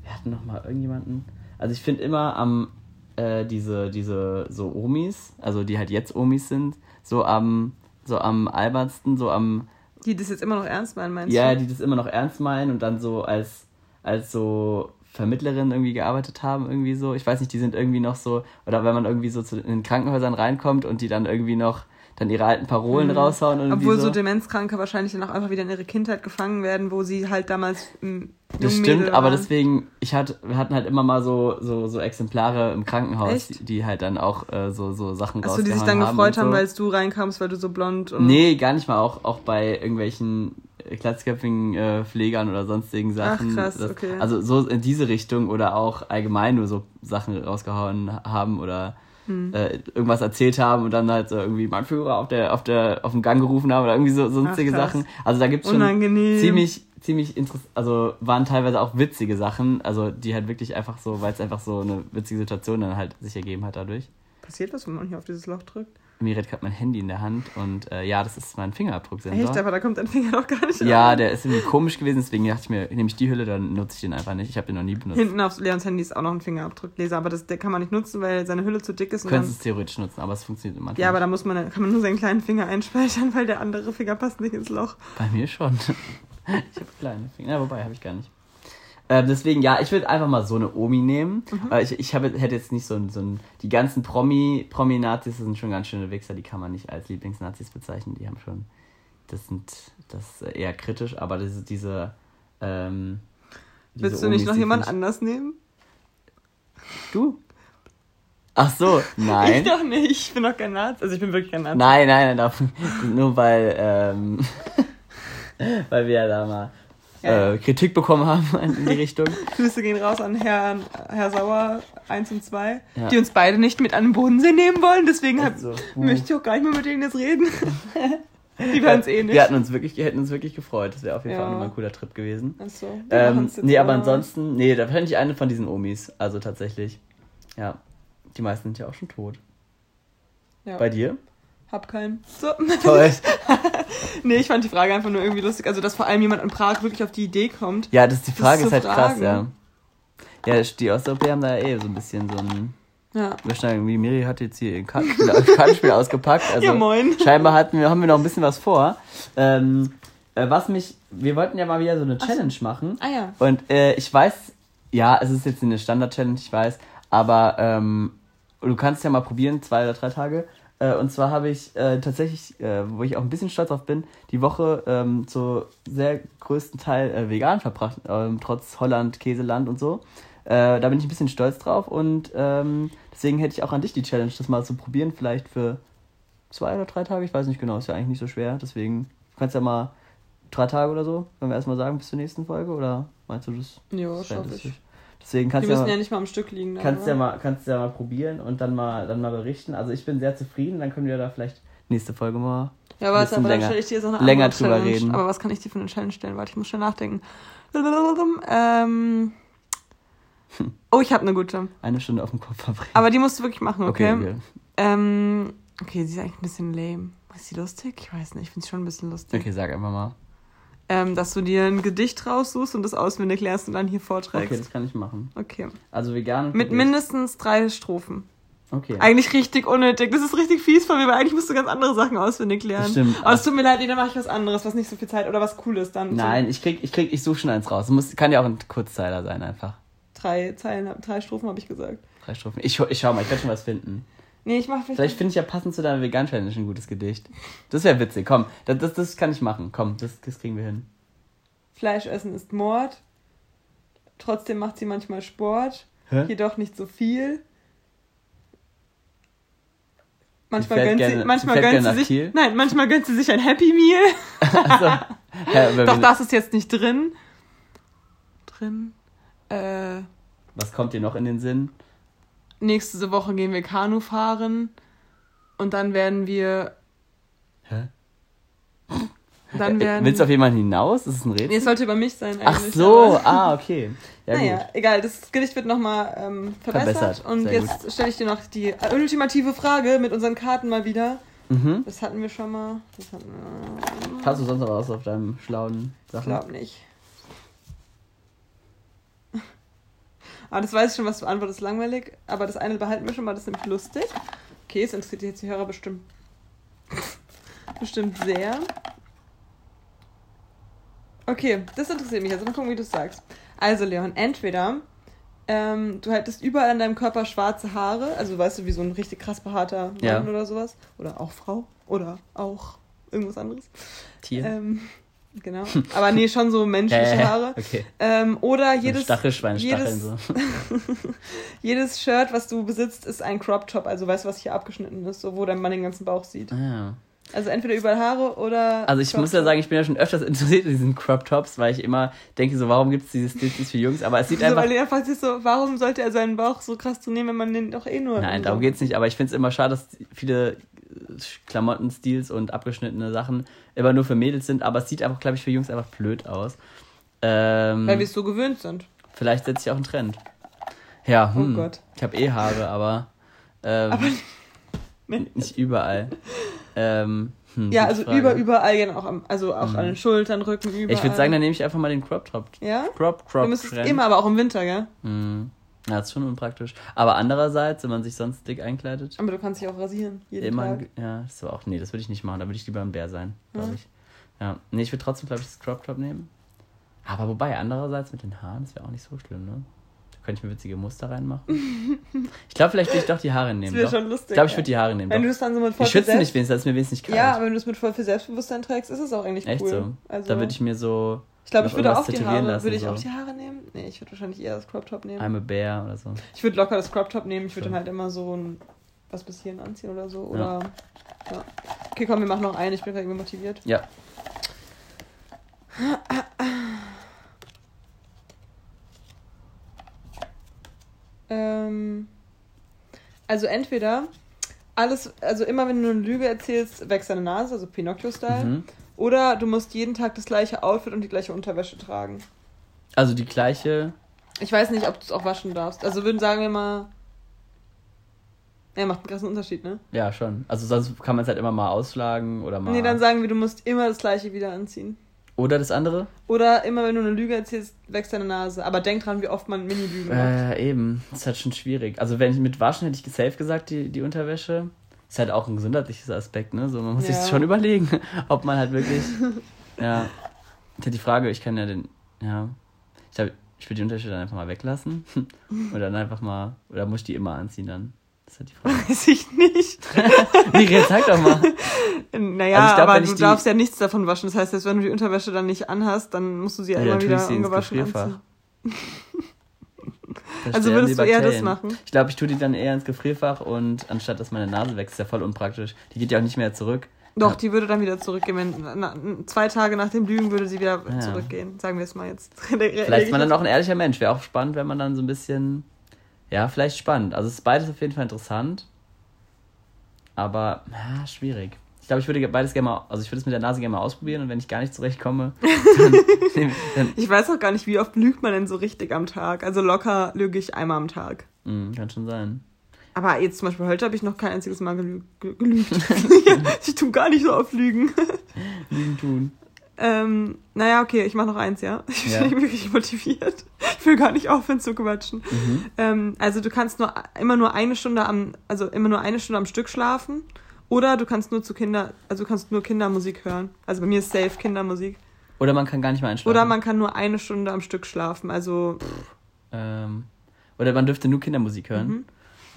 wir hatten noch mal irgendjemanden. Also ich finde immer am, äh, diese, diese so Omis, also die halt jetzt Omis sind, so am, so am albernsten, so am. Die das jetzt immer noch ernst meinen, meinst ja, du? Ja, die das immer noch ernst meinen und dann so als, als so Vermittlerin irgendwie gearbeitet haben, irgendwie so. Ich weiß nicht, die sind irgendwie noch so, oder wenn man irgendwie so zu den Krankenhäusern reinkommt und die dann irgendwie noch dann ihre alten Parolen mhm. raushauen. Und Obwohl so. so Demenzkranke wahrscheinlich dann auch einfach wieder in ihre Kindheit gefangen werden, wo sie halt damals Das stimmt, aber deswegen, ich hatte, wir hatten halt immer mal so, so, so Exemplare im Krankenhaus, die, die, halt dann auch äh, so, so Sachen Achso, die sich dann gefreut haben, so. weil du reinkamst, weil du so blond und Nee, gar nicht mal, auch, auch bei irgendwelchen glatzköpfigen äh, Pflegern oder sonstigen Sachen. Ach, krass, das, okay. Also so in diese Richtung oder auch allgemein nur so Sachen rausgehauen haben oder hm. äh, irgendwas erzählt haben und dann halt so irgendwie mein Führer auf der auf der auf dem Gang gerufen haben oder irgendwie so sonstige Ach, Sachen. Also da gibt's schon Unangenehm. ziemlich ziemlich interessant, also waren teilweise auch witzige Sachen, also die halt wirklich einfach so, weil es einfach so eine witzige Situation dann halt sich ergeben hat dadurch. Passiert was, wenn man hier auf dieses Loch drückt? Miret hat mein Handy in der Hand und äh, ja, das ist mein Fingerabdrucksensor. Echt, aber da kommt dein Finger doch gar nicht Ja, an. der ist irgendwie komisch gewesen, deswegen dachte ich mir, nehme ich die Hülle, dann nutze ich den einfach nicht. Ich habe den noch nie benutzt. Hinten auf Leons Handy ist auch noch ein Fingerabdruckleser, aber das, der kann man nicht nutzen, weil seine Hülle zu dick ist. Du könntest es theoretisch nutzen, aber es funktioniert immer Ja, aber da muss man, kann man nur seinen kleinen Finger einspeichern, weil der andere Finger passt nicht ins Loch. Bei mir schon. ich habe kleine Finger, ja, wobei habe ich gar nicht. Äh, deswegen, ja, ich würde einfach mal so eine Omi nehmen. Mhm. ich ich hab, hätte jetzt nicht so ein, so ein. Die ganzen Promi, Promi-Nazis sind schon ganz schöne Wichser, die kann man nicht als Lieblingsnazis bezeichnen. Die haben schon. Das sind. Das ist eher kritisch, aber das ist diese. Ähm, diese Willst du nicht Omis, noch jemand anders nehmen? Du? Ach so, nein. Ich doch nicht. Ich bin doch kein Nazi. Also ich bin wirklich kein Nazi. Nein, nein, nein. Nur weil. Ähm, weil wir ja da mal ja. äh, Kritik bekommen haben in die Richtung. Grüße gehen raus an Herrn, Herr Sauer 1 und 2, ja. die uns beide nicht mit an den Bodensee nehmen wollen. Deswegen hab, so. möchte ich auch gar nicht mehr mit denen jetzt reden. die werden es eh nicht. Wir hatten uns wirklich, hätten uns wirklich gefreut. Das wäre auf jeden ja. Fall nochmal ein cooler Trip gewesen. Achso. Ähm, nee, aber ansonsten, nee, da fände ich eine von diesen Omis. Also tatsächlich. Ja. Die meisten sind ja auch schon tot. Ja. Bei dir? Hab keinen. So. Toll. nee, ich fand die Frage einfach nur irgendwie lustig. Also, dass vor allem jemand in Prag wirklich auf die Idee kommt. Ja, das, die Frage ist halt krass, ja. Ja, die Osteuropäer haben da eh so ein bisschen so ein. Ja. Irgendwie, Miri hat jetzt hier ein Kartenspiel, Kartenspiel ausgepackt. Also ja, moin. Scheinbar hatten wir, haben wir noch ein bisschen was vor. Ähm, äh, was mich, wir wollten ja mal wieder so eine Challenge so. machen. Ah ja. Und äh, ich weiß, ja, es ist jetzt eine Standard-Challenge, ich weiß, aber ähm, du kannst ja mal probieren, zwei oder drei Tage Äh, und zwar habe ich äh, tatsächlich, äh, wo ich auch ein bisschen stolz drauf bin, die Woche ähm, zu sehr größten Teil äh, vegan verbracht, ähm, trotz Holland, Käseland und so. Äh, da bin ich ein bisschen stolz drauf und ähm, deswegen hätte ich auch an dich die Challenge, das mal zu probieren, vielleicht für zwei oder drei Tage, ich weiß nicht genau, ist ja eigentlich nicht so schwer, deswegen kannst du ja mal drei Tage oder so, wenn wir erstmal sagen, bis zur nächsten Folge oder meinst du das? Ja, schaffe ich. Deswegen kannst Die ja müssen mal- ja nicht mal am Stück liegen. dann, Kannst oder? ja mal, kannst ja mal probieren und dann mal, dann mal berichten. Also ich bin sehr zufrieden, dann können wir da vielleicht nächste Folge mal Ja, aber dann länger- stelle ich dir jetzt noch eine länger drüber Challenge. reden. Aber was kann ich dir für eine Challenge stellen? Warte, ich muss schnell nachdenken. Ähm, oh, ich habe eine gute. eine Stunde auf dem Kopf verbringen. Aber die musst du wirklich machen, okay? okay. Ähm, okay, sie ist eigentlich ein bisschen lame. Ist sie lustig? Ich weiß nicht, ich finde sie schon ein bisschen lustig. Okay, sag einfach mal. Ähm, dass du dir ein Gedicht raussuchst und das auswendig lernst und dann hier Okay, vorträgst. das kann ich machen. Okay. Also vegan. Mit mindestens drei Strophen. Okay. Eigentlich richtig unnötig. Das ist richtig fies von mir, weil eigentlich musst du ganz andere Sachen auswendig lernen. Das stimmt. Aber es tut mir leid, dann mache ich was anderes, was nicht so viel Zeit oder was Cooles dann. Nein, ich krieg, ich krieg, ich suche schon eins raus. Muss, kann ja auch ein Kurzzeiler sein einfach. So drei Zeilen, drei Strophen habe ich gesagt. Drei Strophen. Ich, ich schau mal, ich werde schon was finden. Nee, ich mache vielleicht. Finde ich ja passend zu deiner vegan Challenge ein gutes Gedicht. Das wäre witzig. Komm, das, das, das kann ich machen. Komm, das, das kriegen wir hin. Fleisch essen ist Mord. Trotzdem macht sie manchmal Sport. Hä? Jedoch nicht so viel. Manchmal gönnt sie, gerne- manchmal sie fährt gönnt sie sich, Kiel? nein, manchmal gönnt sie sich ein Happy Meal. Also, ja, Doch das ist jetzt nicht drin. Drin. Äh, Was kommt dir noch in den Sinn? Nächste Woche gehen wir Kanu fahren. Und dann werden wir, Hä? dann Äh, werden. Willst du auf jemanden hinaus? Das ist ein nee, Rätsel. es sollte über mich sein Ach so, aber- ah, okay. Ja, naja, gut. egal, das Gedicht wird nochmal ähm, verbessert. Verbessert, Und sehr jetzt stelle ich dir noch die ultimative Frage mit unseren Karten mal wieder. Mhm. Das hatten wir schon mal. Das hatten wir. Hast du sonst noch was auf deinem schlauen Ich Sachen? glaube nicht. Aber das weiß ich schon, was du antwortest, langweilig. Aber das eine behalten wir schon mal, das ist nämlich lustig. Okay, es interessiert jetzt die Hörer bestimmt. bestimmt sehr. Okay, das interessiert mich. Also mal gucken, wie du es sagst. Also, Leon, entweder ähm, du hättest überall an deinem Körper schwarze Haare, also weißt du, wie so ein richtig krass behaarter Mann Ja. oder sowas. Oder auch Frau. Oder auch irgendwas anderes. Tier? Ähm, genau. Aber nee, schon so menschliche Äh, Haare. Okay. Ähm, oder Jedes, Stachelschwein, jedes, so. jedes Shirt, was du besitzt, ist ein Crop Top. Also weißt du, was hier abgeschnitten ist, so wo dein Mann den ganzen Bauch sieht. Ah. Also entweder überall Haare oder. Also ich muss ja sagen, ich bin ja schon öfters interessiert in diesen Crop Tops, weil ich immer denke so, warum gibt es diese Stitches für Jungs? Aber es sieht So, einfach... weil er fragt sich so, warum sollte er seinen Bauch so krass zunehmen, wenn man den doch eh nur. Nein, so- darum geht's nicht. Aber ich finde es immer schade, dass viele Klamottenstils und abgeschnittene Sachen immer nur für Mädels sind. Aber es sieht einfach, glaube ich, für Jungs einfach blöd aus. Ähm, Weil wir es so gewöhnt sind. vielleicht setzt sich auch ein Trend. Ja, hm. Oh Gott. Ich habe eh Haare, aber, ähm, Nee. nicht überall. Ähm, hm, Ja, also Frage. über, überall, genau, auch, am, also auch Mhm. an den Schultern, Rücken, überall. Ich würde sagen, dann nehme ich einfach mal den Crop Top. Ja? Crop, Crop, Du müsstest immer, aber auch im Winter, gell? Hm. Ja, das ist schon unpraktisch. Aber andererseits, wenn man sich sonst dick einkleidet, Aber du kannst dich auch rasieren, jeden immer, Tag. ja, das war auch, nee, das würde ich nicht machen. Da würde ich lieber ein Bär sein, glaube Ja. ich. Ja, nee, ich würde trotzdem, glaube ich, das Crop Top nehmen. Aber wobei, andererseits mit den Haaren, das wäre auch nicht so schlimm, ne? Da könnte ich mir witzige Muster reinmachen. ich glaube, vielleicht würde ich doch die Haare Das nehmen. wäre Doch. schon lustig. Ich glaube, ich würde die Haare nehmen. Wenn du Doch. es dann so mit voll Die schützen mich wenigstens, dass es mir wenigstens nicht kalt. Ja, aber wenn du es mit voll viel Selbstbewusstsein trägst, ist es auch eigentlich Echt cool. so? Also, Da würde ich mir so ich glaube, ich würde auch die Haare. lassen, würde ich so. auch die Haare nehmen? Nee, ich würde wahrscheinlich eher das Crop Top nehmen. I'm a Bear oder so. Ich würde locker das Crop Top nehmen. Ich würde dann halt immer so ein was bis hierhin anziehen oder so. Oder. Ja. Ja. Okay, komm, wir machen noch einen. Ich bin gerade irgendwie motiviert. Ja. Ähm, also entweder alles, also immer wenn du eine Lüge erzählst, wächst deine Nase, also Pinocchio-Style. Mhm. Oder du musst jeden Tag das gleiche Outfit und die gleiche Unterwäsche tragen. Also die gleiche. Ich weiß nicht, ob du es auch waschen darfst. Also würden sagen wir mal. Ja, macht einen krassen Unterschied, ne? Ja, schon. Also sonst kann man es halt immer mal ausschlagen oder mal. Nee, dann sagen wir, du musst immer das gleiche wieder anziehen. oder das andere? Oder immer wenn du eine Lüge erzählst, wächst deine Nase. Aber denk dran, wie oft man Mini-Lügen macht. Äh, eben. Das ist halt schon schwierig. Also wenn ich mit Waschen hätte ich safe gesagt, die, die Unterwäsche. Ist halt auch ein gesundheitliches Aspekt, ne? So, man muss Ja. sich schon überlegen, ob man halt wirklich. ja. Ist halt die Frage, ich kann ja den. Ja. Ich glaube, ich würde die Unterwäsche dann einfach mal weglassen. und dann einfach mal. Oder muss ich die immer anziehen dann? Das ist halt die Frage. Weiß ich nicht. Miri, sag doch mal. Naja, Also ich glaub, aber ich du die- darfst ja nichts davon waschen. Das heißt, jetzt, wenn du die Unterwäsche dann nicht anhast, dann musst du sie ja, immer wieder ich ungewaschen anziehen. Da Also würdest du eher das machen? Ich glaube, ich tue die dann eher ins Gefrierfach und anstatt dass meine Nase wächst, ist ja voll unpraktisch. Die geht ja auch nicht mehr zurück. Doch, Ja. die würde dann wieder zurückgehen. Wenn, na, zwei Tage nach dem Lügen würde sie wieder Ja. zurückgehen. Sagen wir es mal jetzt. Vielleicht ist man dann auch ein ehrlicher Mensch. Wäre auch spannend, wenn man dann so ein bisschen. Ja, vielleicht spannend. Also es ist beides auf jeden Fall interessant. Aber, ja, schwierig. Ich glaube, ich würde beides gerne mal, also ich würde es mit der Nase gerne mal ausprobieren und wenn ich gar nicht zurechtkomme, dann, dann Ich weiß auch gar nicht, wie oft lügt man denn so richtig am Tag. Also locker lüge ich einmal am Tag. mh, kann schon sein. Aber jetzt zum Beispiel heute habe ich noch kein einziges Mal gelü ge- gelügt. ich tue gar nicht so oft Lügen. Lügen tun. Ähm, naja, okay, ich mache noch eins, ja. Ich Ja. bin wirklich motiviert. Ich will gar nicht aufhören zu quatschen. Mhm. Ähm, also du kannst nur immer nur eine Stunde am, also immer nur eine Stunde am Stück schlafen. Oder du kannst nur zu Kinder, also du kannst nur Kindermusik hören. Also bei mir ist safe Kindermusik. Oder man kann gar nicht mehr einschlafen. Oder man kann nur eine Stunde am Stück schlafen. Also Ähm, oder man dürfte nur Kindermusik hören. Mhm.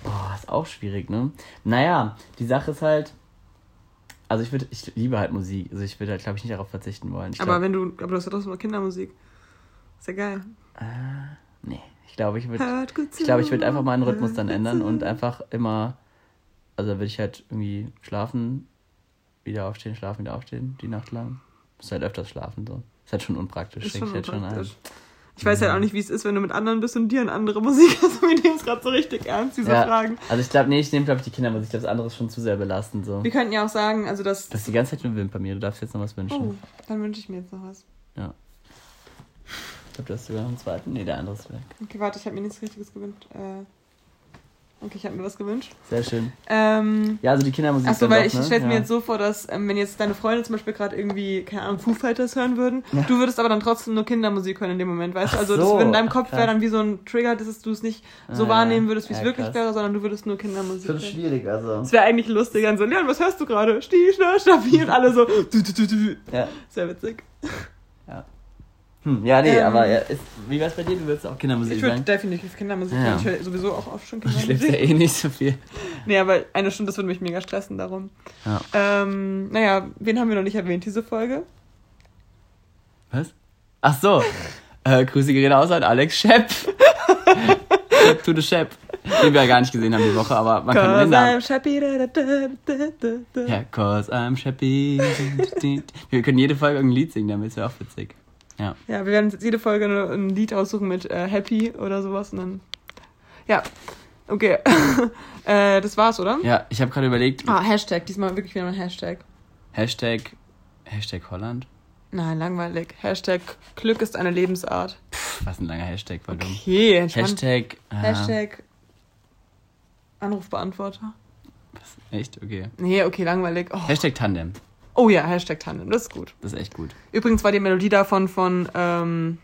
Boah, ist auch schwierig, ne? Naja, die Sache ist halt. Also ich würde, ich liebe halt Musik. Also ich würde halt, glaube ich, nicht darauf verzichten wollen. Ich aber glaub, wenn du, aber du hast ja trotzdem noch Kindermusik. Ist ja geil. nee, ich glaube, ich würde, ich glaube, ich würde einfach meinen Rhythmus dann ändern und einfach immer, also da würde ich halt irgendwie schlafen, wieder aufstehen, schlafen, wieder aufstehen, die Nacht lang. Muss halt öfters schlafen, so. Ist halt schon unpraktisch, Ist denke ich halt schon ein. unpraktisch. Ich weiß halt auch nicht, wie es ist, wenn du mit anderen bist und dir eine andere Musik hast. Wir nehmen es gerade so richtig ernst, diese Ja, Fragen. also ich glaube, nee, ich nehme, glaube ich, die Kindermusik. Ich glaube, das andere ist schon zu sehr belastend, so. Wir könnten ja auch sagen, also das. Das ist die ganze Zeit nur bei mir. Du darfst jetzt noch was wünschen. Oh, dann wünsche ich mir jetzt noch was. Ich glaube, du hast sogar noch einen zweiten. Nee, der andere ist weg. Okay, warte, ich habe mir nichts Richtiges gewünscht. Äh, okay, ich habe mir was gewünscht. Sehr schön. Ähm, Ja, also die Kindermusik. Achso, weil doch, ich ne? stelle mir ja. jetzt so vor, dass ähm, wenn jetzt deine Freunde zum Beispiel gerade irgendwie, keine Ahnung, Foo Fighters hören würden, du würdest aber dann trotzdem nur Kindermusik hören in dem Moment, weißt du? Also das so, würde in deinem Kopf wäre dann wie so ein Trigger, dass du es nicht so Ah, wahrnehmen ja. würdest, wie es Ja, wirklich krass. wäre, sondern du würdest nur Kindermusik hören. schwierig, also. Das wäre eigentlich lustig, dann so, Leon, was hörst du gerade? Stih, schnell, stabil und alle so, du, du, du, du. Ja. Sehr witzig. Hm, ja, nee, Ähm, aber ja, ist, wie wär's bei dir? Du würdest auch Kindermusik Ich würde definitiv Kindermusik Ja. Ich höre sowieso auch oft schon Du schläfst ja Kindermusik. eh nicht so viel. Nee, aber eine Stunde, das würde mich mega stressen darum. Ja. Ähm, naja, wen haben wir noch nicht erwähnt, diese Folge? Was? Ach so. Äh, Grüße gehen raus an Alex Schepp. To the Schepp. Den wir ja gar nicht gesehen haben die Woche, aber man kann den Namen. I'm Shappy, da, da, da. Ja, cause I'm Sheppy. Wir können jede Folge irgendein Lied singen, damit wäre auch witzig. Ja. Ja, wir werden jetzt jede Folge eine- ein Lied aussuchen mit äh, Happy oder sowas und dann. Ja, okay. äh, das war's, oder? Ja, ich habe gerade überlegt, Ah, Hashtag, diesmal wirklich wieder ein Hashtag. Hashtag, Hashtag Holland. Nein, langweilig. Hashtag Glück ist eine Lebensart. Pff, was ein langer Hashtag, dumm. Okay. Hashtag, äh, Hashtag Anrufbeantworter. was, echt, okay. Nee, okay, langweilig. Oh, Hashtag Tandem, oh ja, Hashtag Tandem, das ist gut. das ist echt gut. Übrigens war die Melodie davon von, ähm,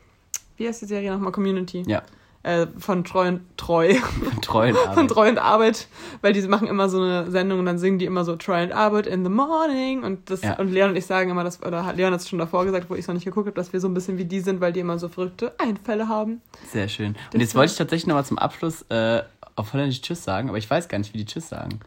wie heißt die Serie nochmal? Community. Ja, Äh, von Treu und Treu. von treuen von Arbeit. Treu und Arbeit, weil die machen immer so eine Sendung und dann singen die immer so Treu und Arbeit in the morning und das Ja. und Leon und ich sagen immer, dass, oder hat Leon hat es schon davor gesagt, wo ich es noch nicht geguckt habe, dass wir so ein bisschen wie die sind, weil die immer so verrückte Einfälle haben. Sehr schön. Das Und jetzt wollte ich tatsächlich nochmal zum Abschluss äh, auf Holländisch Tschüss sagen, aber ich weiß gar nicht, wie die Tschüss sagen.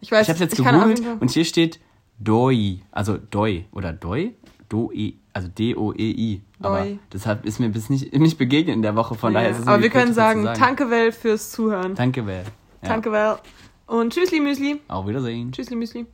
Ich weiß, Ich habe jetzt gegoogelt Fall- und hier steht Doi, also Doi oder Doi, Doi, also D-O-E-I. Aber Doi. deshalb ist mir bis nicht, nicht begegnet in der Woche, von daher ja. ist es Aber wir können sagen, sagen. Danke Well fürs Zuhören. Danke, Vel. Ja. Danke Well. Und Tschüssli Müsli. Auf Wiedersehen. Tschüssli Müsli.